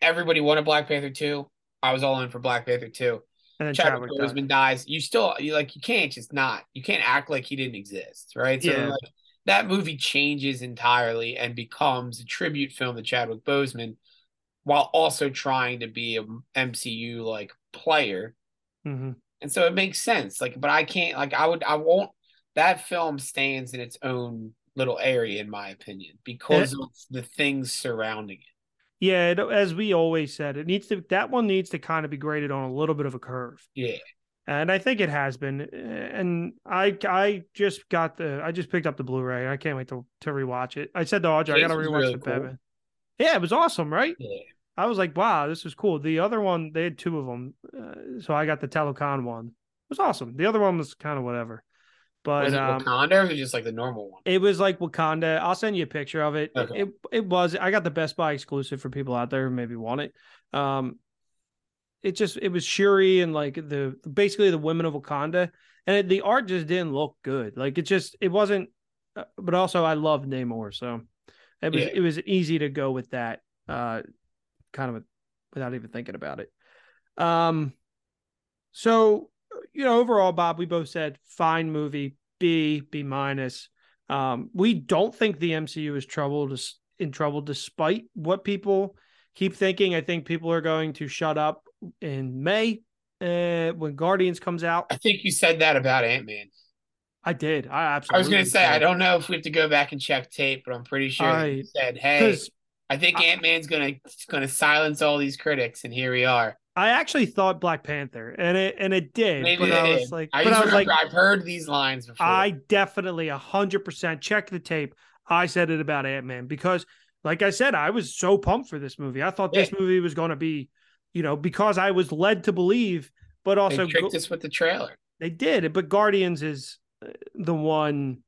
everybody wanted Black Panther 2. I was all in for Black Panther 2. and then Chadwick Chadwick. Boseman dies. You still you like you can't just not you can't act like he didn't exist, right? So Yeah. like that movie changes entirely and becomes a tribute film to Chadwick Boseman while also trying to be a MCU like player. Mhm. And so it makes sense. Like, but I can't like I would I won't that film stands in its own little area in my opinion because of the things surrounding it. Yeah, it, as we always said, it needs to that one needs to kind of be graded on a little bit of a curve. Yeah. And I think it has been. And I I just got the I just picked up the Blu-ray. I can't wait to to rewatch it. I said to Audrey, I gotta was rewatch really the cool. Batman. Yeah, it was awesome, right? Yeah. I was like, wow, this is cool. The other one, they had two of them, uh, so I got the Talokan one. It was awesome. The other one was kind of whatever, but Was it um, Wakanda or just like the normal one? it was like Wakanda. I'll send you a picture of it. Okay. It it was. I got the Best Buy exclusive for people out there who maybe want it. Um, it just it was Shuri and like the basically the women of Wakanda, and it, the art just didn't look good. Like it just it wasn't. uh, But also, I love Namor, so it was Yeah. it was easy to go with that. Uh, kind of without even thinking about it. Um, so you know, overall, Bob, we both said fine movie, B, B minus. Um, we don't think the MCU is trouble in trouble, despite what people keep thinking. I think people are going to shut up in May uh, when Guardians comes out. I think you said that about Ant Man. I did. I absolutely. I was going to say, I don't know if we have to go back and check tape, but I'm pretty sure I- you said, hey, I think Ant Man's going to going to silence all these critics, and here we are. I actually thought Black Panther, and it and it did. Maybe but I did. was like, I, but I was like, remember I've heard these lines before. I definitely a hundred percent check the tape. I said it about Ant Man because, like I said, I was so pumped for this movie. I thought this movie was going to be, you know, because I was led to believe, but they also tricked go- us with the trailer. they did. But Guardians is uh, the one.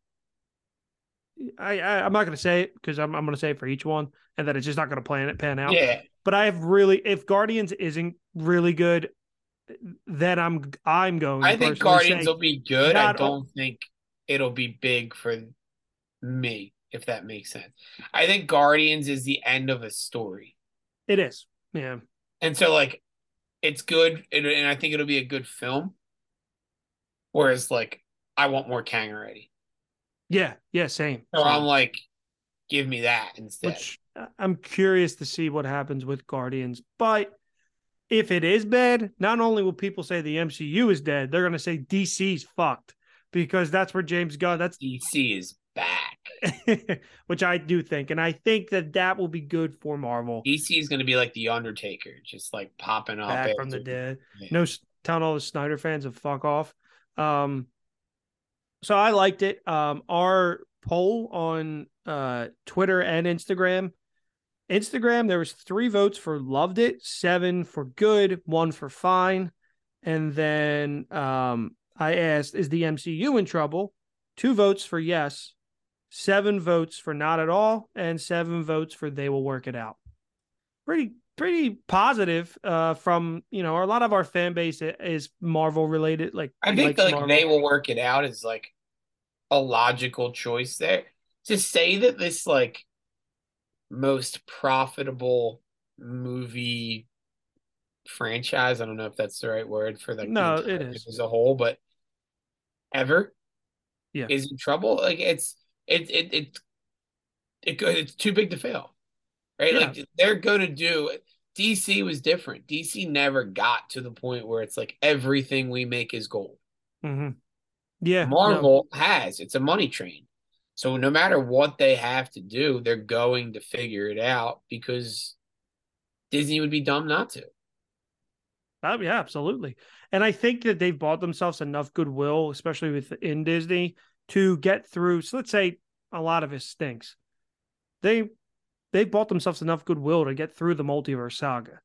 I, I I'm not going to say it because I'm I'm going to say it for each one, and that it's just not going to plan it pan out. Yeah, But I have really, if Guardians isn't really good, then I'm I'm going. To I think Guardians will be good. I don't think it'll be big for me, if that makes sense. I think Guardians is the end of a story. it is. Yeah. And so, like, it's good, and, and I think it'll be a good film. Whereas, like, I want more Kang already. Yeah. Yeah. Same. So same. I'm like, give me that instead. which uh, I'm curious to see what happens with Guardians. But if it is bad, not only will people say the MCU is dead, they're going to say DC's fucked because that's where James Gunn. That's DC is back. which I do think, and I think that that will be good for Marvel. DC is going to be like the Undertaker, just like popping up Back from the dead. Yeah. No, telling all the Snyder fans to fuck off. Um, so I liked it. Um, our poll on uh Twitter and Instagram. Instagram, there was three votes for loved it, seven for good, one for fine, and then um I asked, is the MCU in trouble? Two votes for yes, seven votes for not at all, and seven votes for they will work it out. Pretty pretty positive uh from you know a lot of our fan base is marvel related like I think like Marvel. they will work it out is like a logical choice there. To say that this like most profitable movie franchise, I don't know if that's the right word for like the No, it is. as a whole, but ever Yeah. is in trouble. Like it's it it it it it's too big to fail. Right? Yeah. Like they're gonna do DC was different. DC never got to the point where it's like everything we make is gold. Mm-hmm. yeah no, Marvel has. It's a money train. So no matter what they have to do, they're going to figure it out because Disney would be dumb not to. Oh, yeah, absolutely. And I think that they've bought themselves enough goodwill, especially within Disney, to get through. So let's say a lot of his stinks. They they bought themselves enough goodwill to get through the multiverse saga.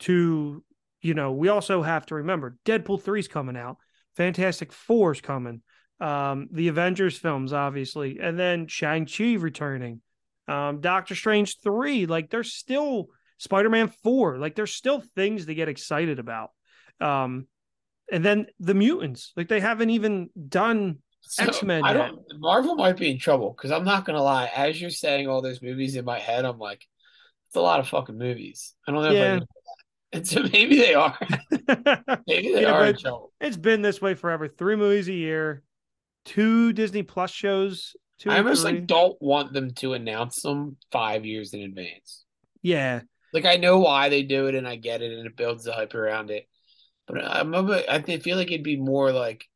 To you know, we also have to remember Deadpool 3's coming out, Fantastic Four's coming, um, the Avengers films, obviously, and then Shang-Chi returning. Um, Doctor Strange 3, like there's still Spider-Man 4, like there's still things to get excited about. Um, and then the mutants, like they haven't even done So, X-Men I don't. Marvel might be in trouble because I'm not gonna lie. As you're saying all those movies in my head, I'm like, it's a lot of fucking movies. I don't know if I. And so maybe they are. maybe they Yeah, are in trouble. it's been this way forever. Three movies a year, two Disney Plus shows. Two I almost three. like don't want them to announce them five years in advance. yeah, Like I know why they do it, and I get it, and it builds the hype around it. But I'm a- I feel like it'd be more like,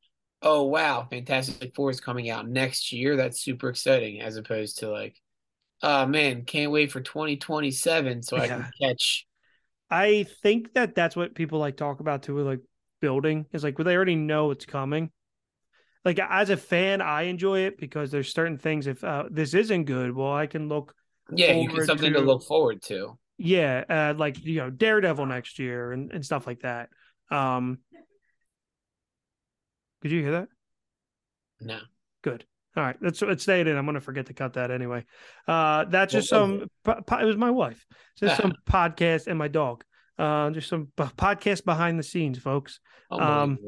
oh wow, Fantastic Four is coming out next year. That's super exciting, as opposed to like, oh man, can't wait for 2027 so I Yeah. can catch. I think that that's what people like talk about too, like building is like, well, they already know it's coming. Like as a fan, I enjoy it because there's certain things. If uh, this isn't good, well, I can look. Yeah, you get something to to- look forward to. Yeah, uh, like you know, Daredevil next year and, and stuff like that. Um, could you hear that? No, Good. All right, let's let's stay it in. I'm gonna forget to cut that anyway. Uh, that's just some. po- po- it was my wife. Just some podcast and my dog. Uh, just some podcast behind the scenes, folks. Um,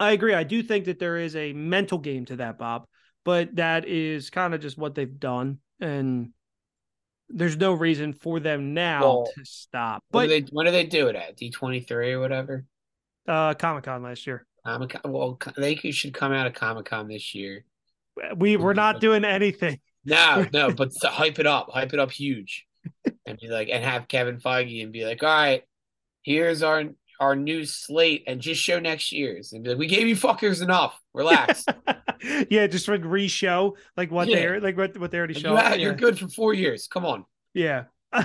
I agree. I do think that there is a mental game to that, Bob, but that is kind of just what they've done, and there's no reason for them now Well, to stop. But do they? When do they do it at D23 or whatever? uh, Comic Con last year, Comic Con. Well, they should come out of Comic Con this year. We we're not doing anything. No, no, but to hype it up, hype it up huge, and be like, and have Kevin Feige and be like, all right, here's our our new slate, and just show next year's, and be like, we gave you fuckers enough, relax. yeah, just like re-show like what Yeah. they're like what what they already showed. you yeah. You're good for four years. Come on. Yeah.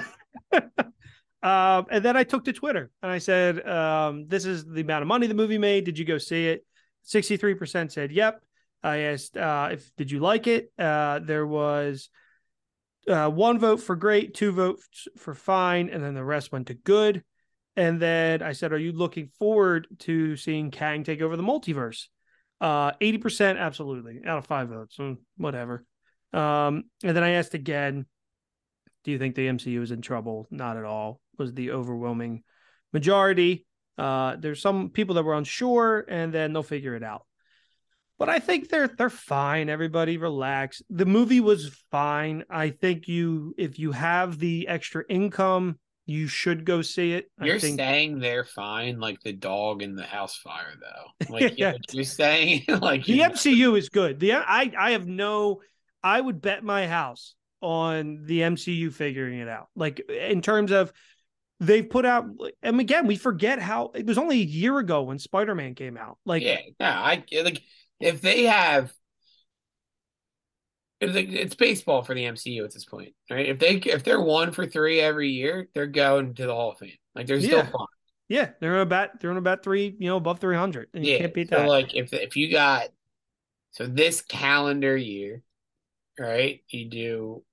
um, and then I took to Twitter and I said, um, "This is the amount of money the movie made. Did you go see it?" Sixty-three percent said, "Yep." I asked, uh, "If did you like it?" Uh, there was uh, one vote for great, two votes for fine, and then the rest went to good. And then I said, "Are you looking forward to seeing Kang take over the multiverse?" Uh, Eighty percent, absolutely, out of five votes, mm, whatever. Um, and then I asked again, do you think the MCU is in trouble? Not at all. Was the overwhelming majority. Uh, there's some people that were unsure, and then they'll figure it out. But I think they're they're fine. Everybody relax. The movie was fine. I think you if you have the extra income, you should go see it. You're think saying they're fine, like the dog in the house fire, though. Like Yeah. you're saying, like the MCU is good. The I I have no I would bet my house on the MCU figuring it out. Like in terms of they've put out and again, we forget how it was only a year ago when Spider-Man came out. Like yeah, no, I like if they have. It's, baseball for the MCU at this point, right? If they if they're one for three every year, they're going to the Hall of Fame. Like they're still Yeah. fun. yeah, they're about they're about three, you know, above 300. And you can't beat so that. like if if you got so this calendar year, right? You do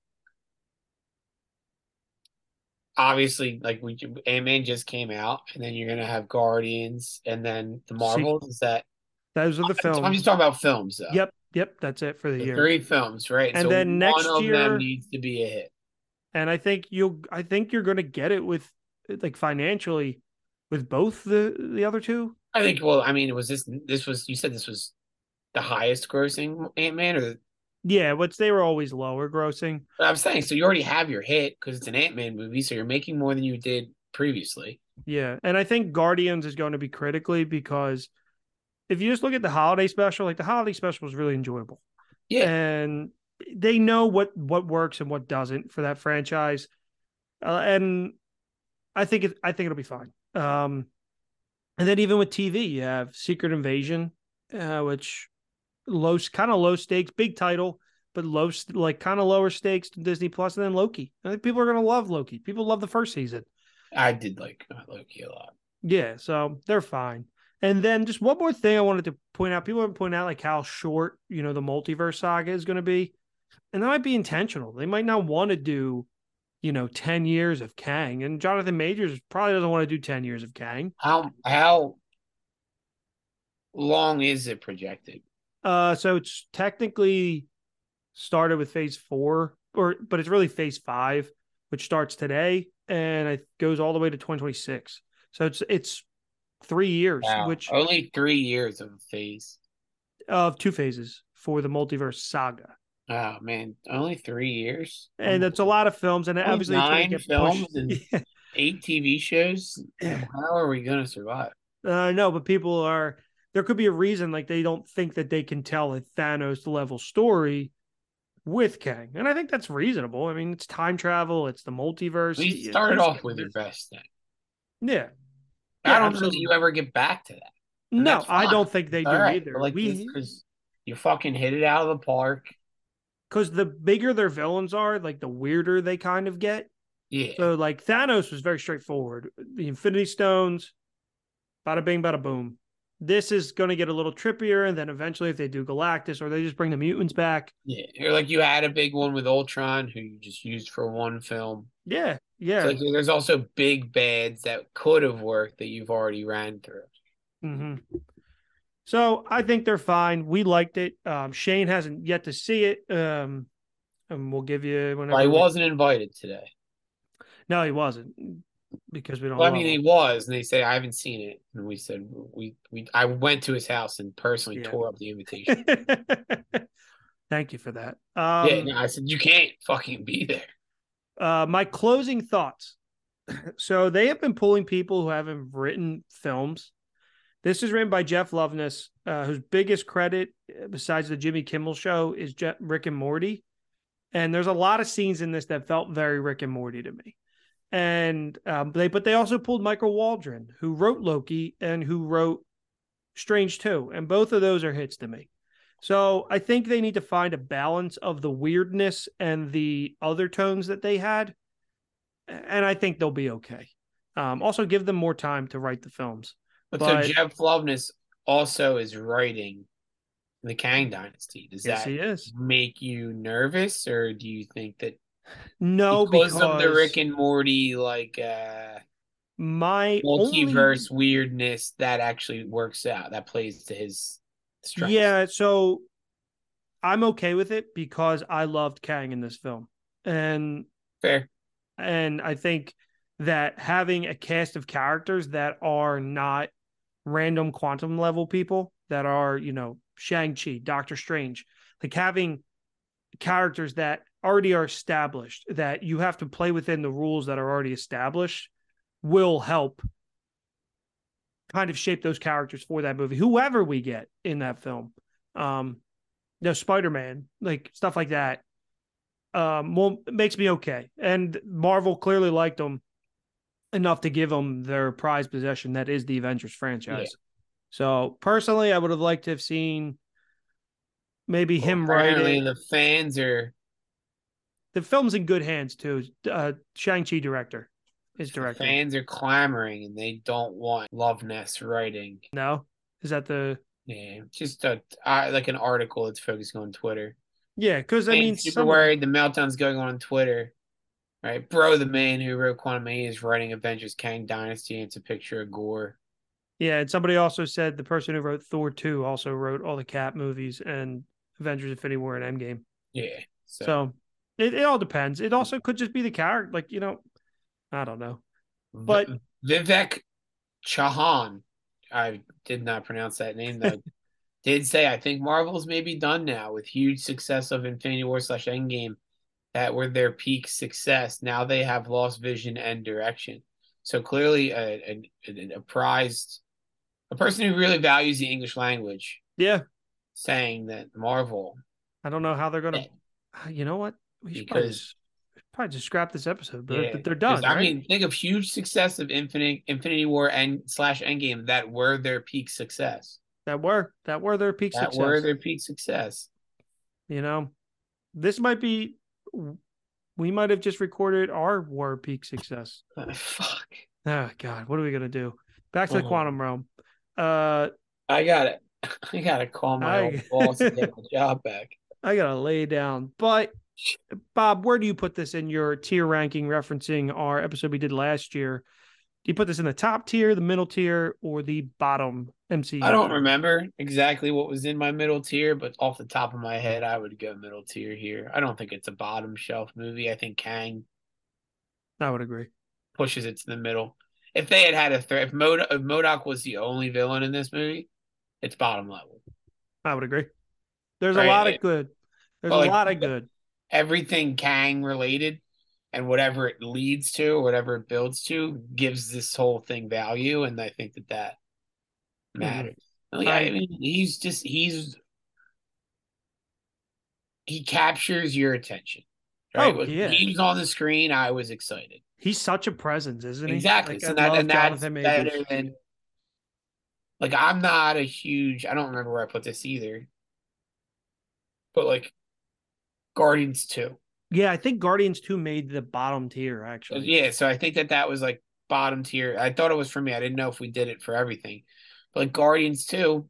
obviously like we Ant Man just came out, and then you're gonna have Guardians, and then the Marvels. Is that Those are the films. I'm just talking about films though. Yep, yep, that's it for the The year. three films, right? And so then next year- needs to be a hit. and I think you'll I think you're gonna get it with like financially with both the the other two. I think. Well, I mean, was this this was you said this was the highest grossing Ant Man, or the, Yeah, which they were always lower grossing. but I'm saying so you already have your hit because it's an Ant Man movie, so you're making more than you did previously. Yeah, and I think Guardians is going to be critically because if you just look at the holiday special, like the holiday special was really enjoyable. Yeah. and they know what what works and what doesn't for that franchise, uh, and I think it I think it'll be fine. Um, and then even with TV, you have Secret Invasion, uh, which low kind of low stakes, big title, but low like kind of lower stakes to Disney Plus, and then Loki. I think people are going to love Loki. People love the first season. I did like Loki a lot. Yeah, so they're fine. And then just one more thing I wanted to point out. People have pointed out like how short, you know, the multiverse saga is going to be. And that might be intentional. They might not want to do, you know, 10 years of Kang. And Jonathan Majors probably doesn't want to do 10 years of Kang. How how long is it projected? Uh so it's technically started with phase four or but it's really phase five, which starts today and it goes all the way to 2026. So it's it's three years, Wow. which only three years of a phase. of two phases for the multiverse saga. Oh man, only three years. And it's a lot of films, and Only obviously nine films pushed. and- Yeah. eight TV shows. How are we gonna survive? Uh, no, but people are. There could be a reason, like they don't think that they can tell a Thanos level story with Kang, and I think that's reasonable. I mean, it's time travel, it's the multiverse. We started there's- off with your best thing. Yeah, I Yeah, don't absolutely. think you ever get back to that. And no, I don't think they do right, either. but like we because you fucking hit it out of the park. because the bigger their villains are, like the weirder they kind of get. Yeah, So like Thanos was very straightforward. The Infinity Stones, bada bing, bada boom. This is going to get a little trippier, and then eventually, if they do Galactus or they just bring the mutants back, yeah. Or like you had a big one with Ultron, who you just used for one film. yeah, yeah. So, like there's also big bads that could have worked that you've already ran through. hmm So I think they're fine. We liked it. Um, Shane hasn't yet to see it. Um, and we'll give you whenever. Well, he wasn't invited today. No, he wasn't because we don't. Well, I mean, he was, and they say I haven't seen it, and we said we we I went to his house and personally Yeah. tore up the invitation. Thank you for that. Um, yeah, no, I said you can't fucking be there. uh, my closing thoughts. So they have been pulling people who haven't written films. This is written by Jeff Loveness, uh, whose biggest credit, uh, besides the Jimmy Kimmel show, is Rick and Morty. And there's a lot of scenes in this that felt very Rick and Morty to me. And um, they, but they also pulled Michael Waldron, who wrote Loki and who wrote Strange too, and both of those are hits to me. So I think they need to find a balance of the weirdness and the other tones that they had, and I think they'll be okay. Um, also, give them more time to write the films. But, But- so Jeff Loveness also is writing the Kang Dynasty. Does yes, that make you nervous, or do you think that No, because, because, of the Rick and Morty like uh my only- multiverse weirdness that actually works out that plays to his strengths? Yeah, so I'm okay with it because I loved Kang in this film, and fair. and I think that having a cast of characters that are not random quantum level people that are, you know, Shang-Chi, Doctor Strange, like having characters that already are established that you have to play within the rules that are already established will help kind of shape those characters for that movie. Whoever we get in that film um you know spider-man like stuff like that um well makes me okay. And marvel clearly liked them enough to give them their prized possession that is the avengers franchise. So personally i would have liked to have seen maybe him Apparently writing the fans are the film's in good hands too uh shang-chi director is the directing fans are clamoring and they don't want Loveness writing. no is that the Yeah, just a uh, like an article that's focusing on Twitter. yeah because i mean super some- worried. The meltdown's going on on Twitter. Right, bro, the man who wrote Quantumania is writing Avengers Kang Dynasty. And it's a picture of Gorr. Yeah, and somebody also said the person who wrote Thor 2 also wrote all the Cap movies and Avengers Infinity War and Endgame. Yeah, so, So, it, it all depends. It mm. also could just be the character. Like, you know, I don't know. but- Vi- Vivek Chauhan, I did not pronounce that name though. did say I think Marvel's maybe done now with huge success of Infinity War slash Endgame that were their peak success. Now they have lost vision and direction. So clearly, a, a, a prized, a person who really values the English language, Yeah, saying that Marvel, I don't know how they're going to. Eh. You know what? We should probably just, probably just scrap this episode, but Yeah, they're done. I right? mean, think of huge success of Infinite Infinity War and slash Endgame that were their peak success. that were that were their peak That success. were their peak success. You know, this might be. We might have just recorded our war peak success. fuck. Oh God, what are we gonna do? Back to the Oh. quantum realm. Uh, I got it. I gotta call my I- old boss and get my job back. I gotta lay down. But Bob, where do you put this in your tier ranking, referencing our episode we did last year? Do you put this in the top tier, the middle tier, or the bottom MCU? I don't remember exactly what was in my middle tier, but off the top of my head, I would go middle tier here. I don't think it's a bottom shelf movie. I think Kang I would agree. pushes it to the middle. If they had had a threat, if, Mod- if MODOK was the only villain in this movie, it's bottom level. I would agree. There's a lot of good. There's well, a like- lot of good. Everything Kang related and whatever it leads to, whatever it builds to, gives this whole thing value, and I think that that mm-hmm. matters. Like, I mean, he's just he's he captures your attention. Right? Oh, yeah. he was on the screen, I was excited. He's such a presence, isn't he? Exactly. Like, so that, and that's Jonathan Majors. better than like I'm not a huge I don't remember where I put this either. But like Guardians 2. Yeah, I think Guardians 2 made the bottom tier, actually. Yeah, so I think that that was like bottom tier. I thought it was for me. I didn't know if we did it for everything. But like Guardians 2,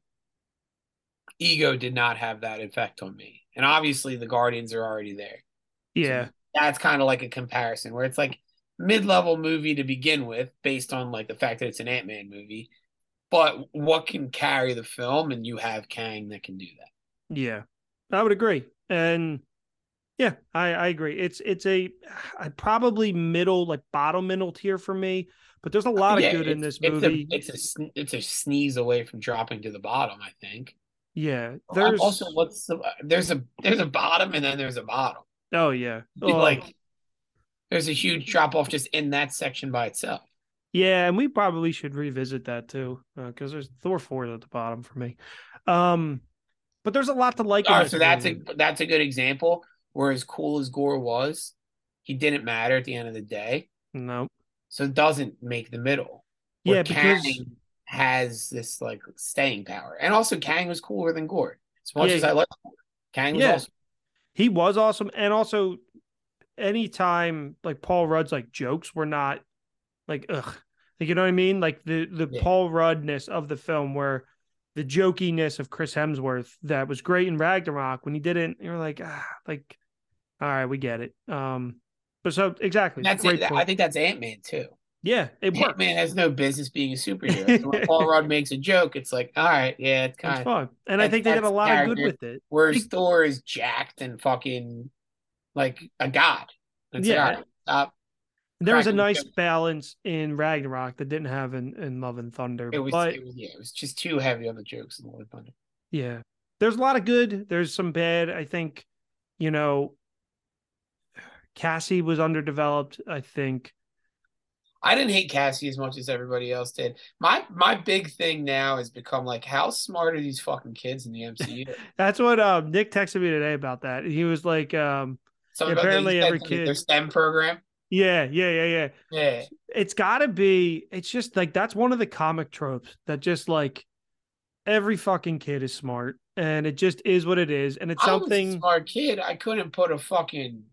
Ego did not have that effect on me. And obviously the Guardians are already there. Yeah. That's kind of like a comparison where it's like mid-level movie to begin with based on like the fact that it's an Ant-Man movie. But what can carry the film and you have Kang that can do that. Yeah. I would agree. And yeah, I, I agree. It's it's a I probably middle, like bottom middle tier for me, but there's a uh, lot of good in this movie. It's a, it's a it's a sneeze away from dropping to the bottom, I think. yeah. Uh, there's There's also what's the uh, there's a there's a bottom and then there's a bottom. oh yeah. Oh, Like there's a huge drop off just in that section by itself. Yeah, and we probably should revisit that too, because there's Thor four at the bottom for me. Um, but there's a lot to like. in Oh, so that's a that's a good example. Where as cool as Gorr was, he didn't matter at the end of the day. no. So it doesn't make the middle. Yeah, because Kang has this like staying power, and also Kang was cooler than Gorr. As much Yeah. as I like Gorr, Kang was Yeah. also he was awesome, and also anytime like Paul Rudd's like jokes were not like ugh, like you know what I mean, like the the Yeah. Paul Ruddness of the film where. The jokiness of Chris Hemsworth that was great in Ragnarok when he didn't, you're like, ah, like, all right, we get it. Um, but so exactly, that's it. point. I think that's Ant Man too. yeah, it Ant Man has no business being a superhero. So when Paul Rudd makes a joke, it's like, all right, yeah, it's It's kind of. fun, and I think they did a lot of good with it. Whereas Thor is jacked and fucking like a god. It's Yeah. like, right, stop. There was a nice balance in Ragnarok that didn't have in, in Love and Thunder. It was, but it was, yeah, it was just too heavy on the jokes in Lord of Thunder. yeah, there's a lot of good. There's some bad. I think, you know, Cassie was underdeveloped. I think. I didn't hate Cassie as much as everybody else did. My my big thing now has become like, how smart are these fucking kids in the MCU? That's what um, Nick texted me today about that. He was like, um, Something Yeah, about apparently every kid- their STEM program. Yeah, yeah, yeah, yeah. Yeah, It's got to be. It's just like that's one of the comic tropes that just like every fucking kid is smart, and it just is what it is, and it's I something. smart kid. I couldn't put a fucking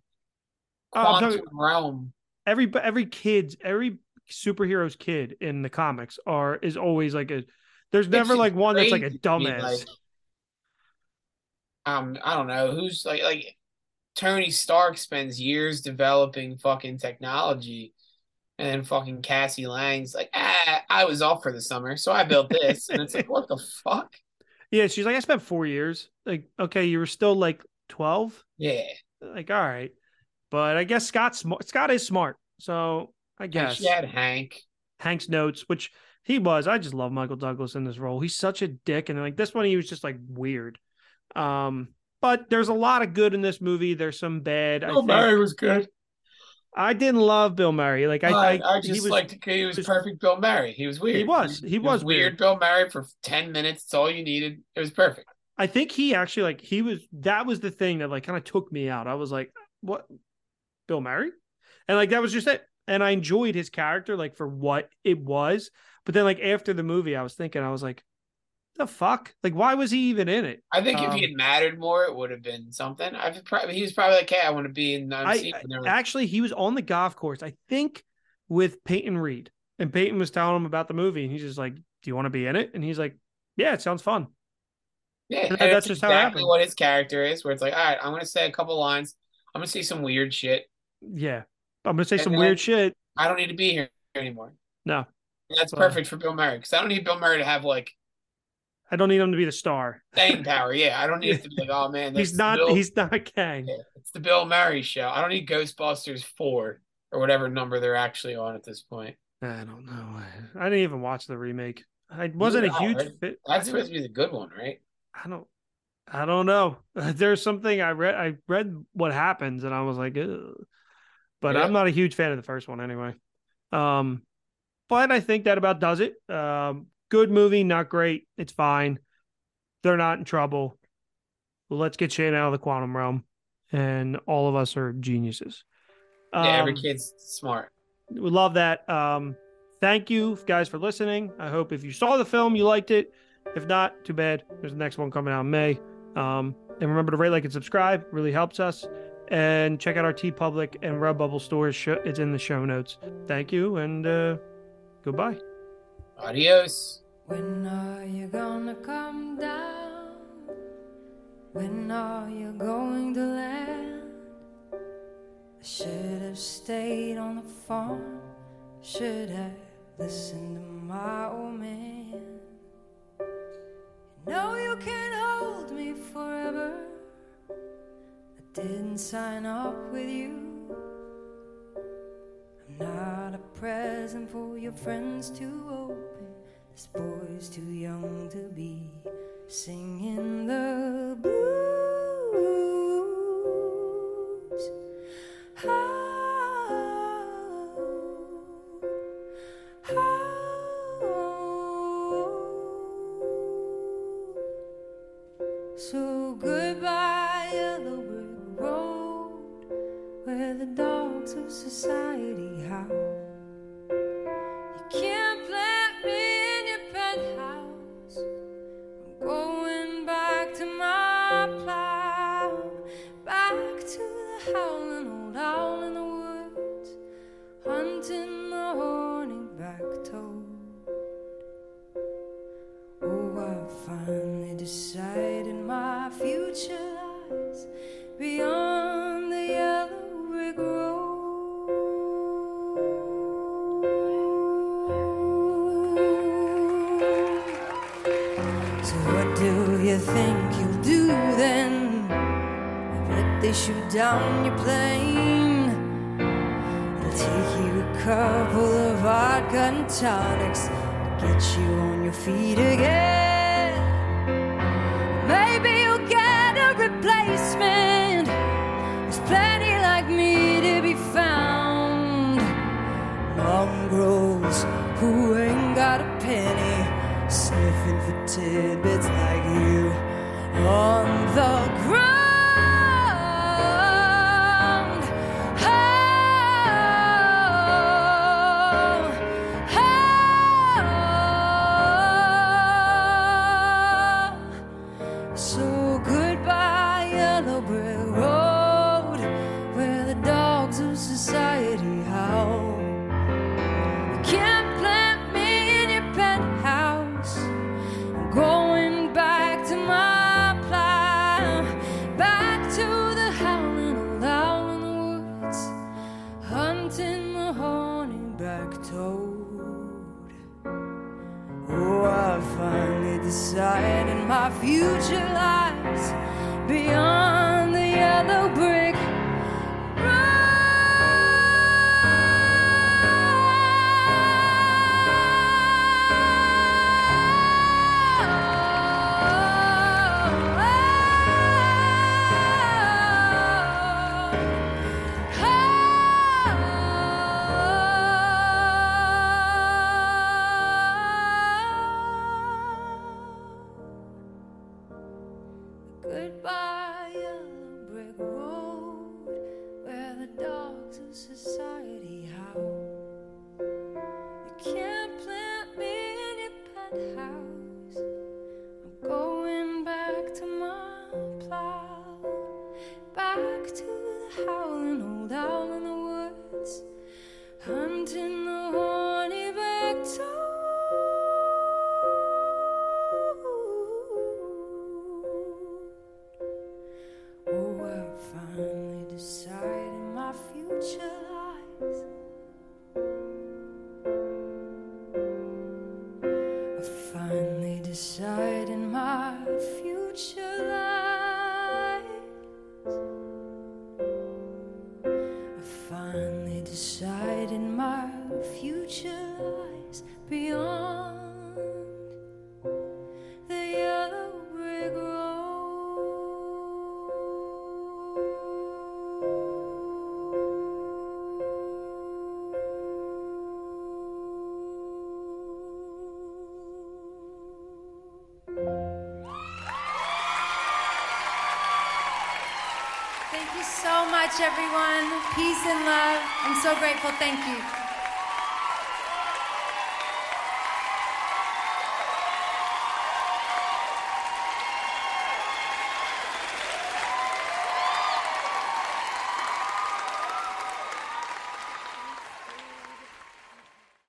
Oh, quantum talking- realm. every every kid's every superhero's kid in the comics are is always like a there's never like one that's like a dumbass like, um, I don't know who's like like Tony Stark spends years developing fucking technology, and then fucking Cassie Lang's like, ah, I was off for the summer, so I built this, and it's like, what the fuck? yeah she's like i spent four years. Like okay you were still like 12 Yeah, like all right. But i guess scott's smart scott is smart so i and guess. she had Hank. hank's notes which he was. I just love michael douglas in this role. He's such a dick and like this one he was just like weird. Um but there's a lot of good in this movie there's some bad I think. Murray was good. I didn't love Bill Murray. Like I, I, I, I he just was- liked he was was- perfect Bill Murray. He was weird. He was. He was weird. weird. Bill Murray for ten minutes. It's all you needed. It was perfect. I think he actually like he was that was the thing that like kind of took me out. I was like, what Bill Murray? And like that was just it. And I enjoyed his character like for what it was. But then like after the movie, I was thinking, I was like, the fuck? Like, why was he even in it? I think if Um, he had mattered more, it would have been something. I've probably he was probably like, "Hey, I want to be in I, MC." and they actually he was on the golf course, I think, with Peyton Reed. And Peyton was telling him about the movie, and he's just like, Do you want to be in it? And he's like, Yeah, it sounds fun. yeah, and that's just how it exactly what his character is. Where it's like, all right, I'm gonna say a couple lines. I'm gonna say some weird shit. Yeah. I'm gonna say And some weird shit. I don't need to be here anymore. No. That's But- perfect for Bill Murray because I don't need Bill Murray to have like I don't need him to be the star. staying power. Yeah, I don't need it to be like, oh man, He's not. Bill- He's not Kang. Yeah, it's the Bill Murray show. I don't need Ghostbusters four or whatever number they're actually on at this point. I don't know. I didn't even watch the remake. I wasn't a huge right? fit. That's supposed to be the good one, right? I don't. I don't know. There's something I read. I read what happens, and I was like, Ugh. but Yeah. I'm not a huge fan of the first one anyway. Um, but I think that about does it. Um, good movie, not great. It's fine. They're not in trouble. Let's get Shane out of the quantum realm, and all of us are geniuses. Yeah, every Um, kid's smart. we love that. Um, thank you guys for listening. I hope if you saw the film, you liked it. If not, too bad. There's the next one coming out in May. Um, and remember to rate, like, and subscribe. Really helps us. And check out our TeePublic and Redbubble stores. It's in the show notes. Thank you and uh, goodbye. Adios. When are you gonna come down? When are you going to land? I should have stayed on the farm. Should have listened to my old man. Know you can hold me forever. I didn't sign up with you. Not a present for your friends to open. This boy's too young to be singing the blues. So goodbye, yellow brick road, where the dogs of society howl. They shoot down your plane, it'll take you a couple of vodka and tonics to get you on your feet again. Maybe you'll get a replacement. There's plenty like me to be found. Mongrels who ain't got a penny, sniffing for tidbits like you on the everyone. Peace and love. I'm so grateful. Thank you.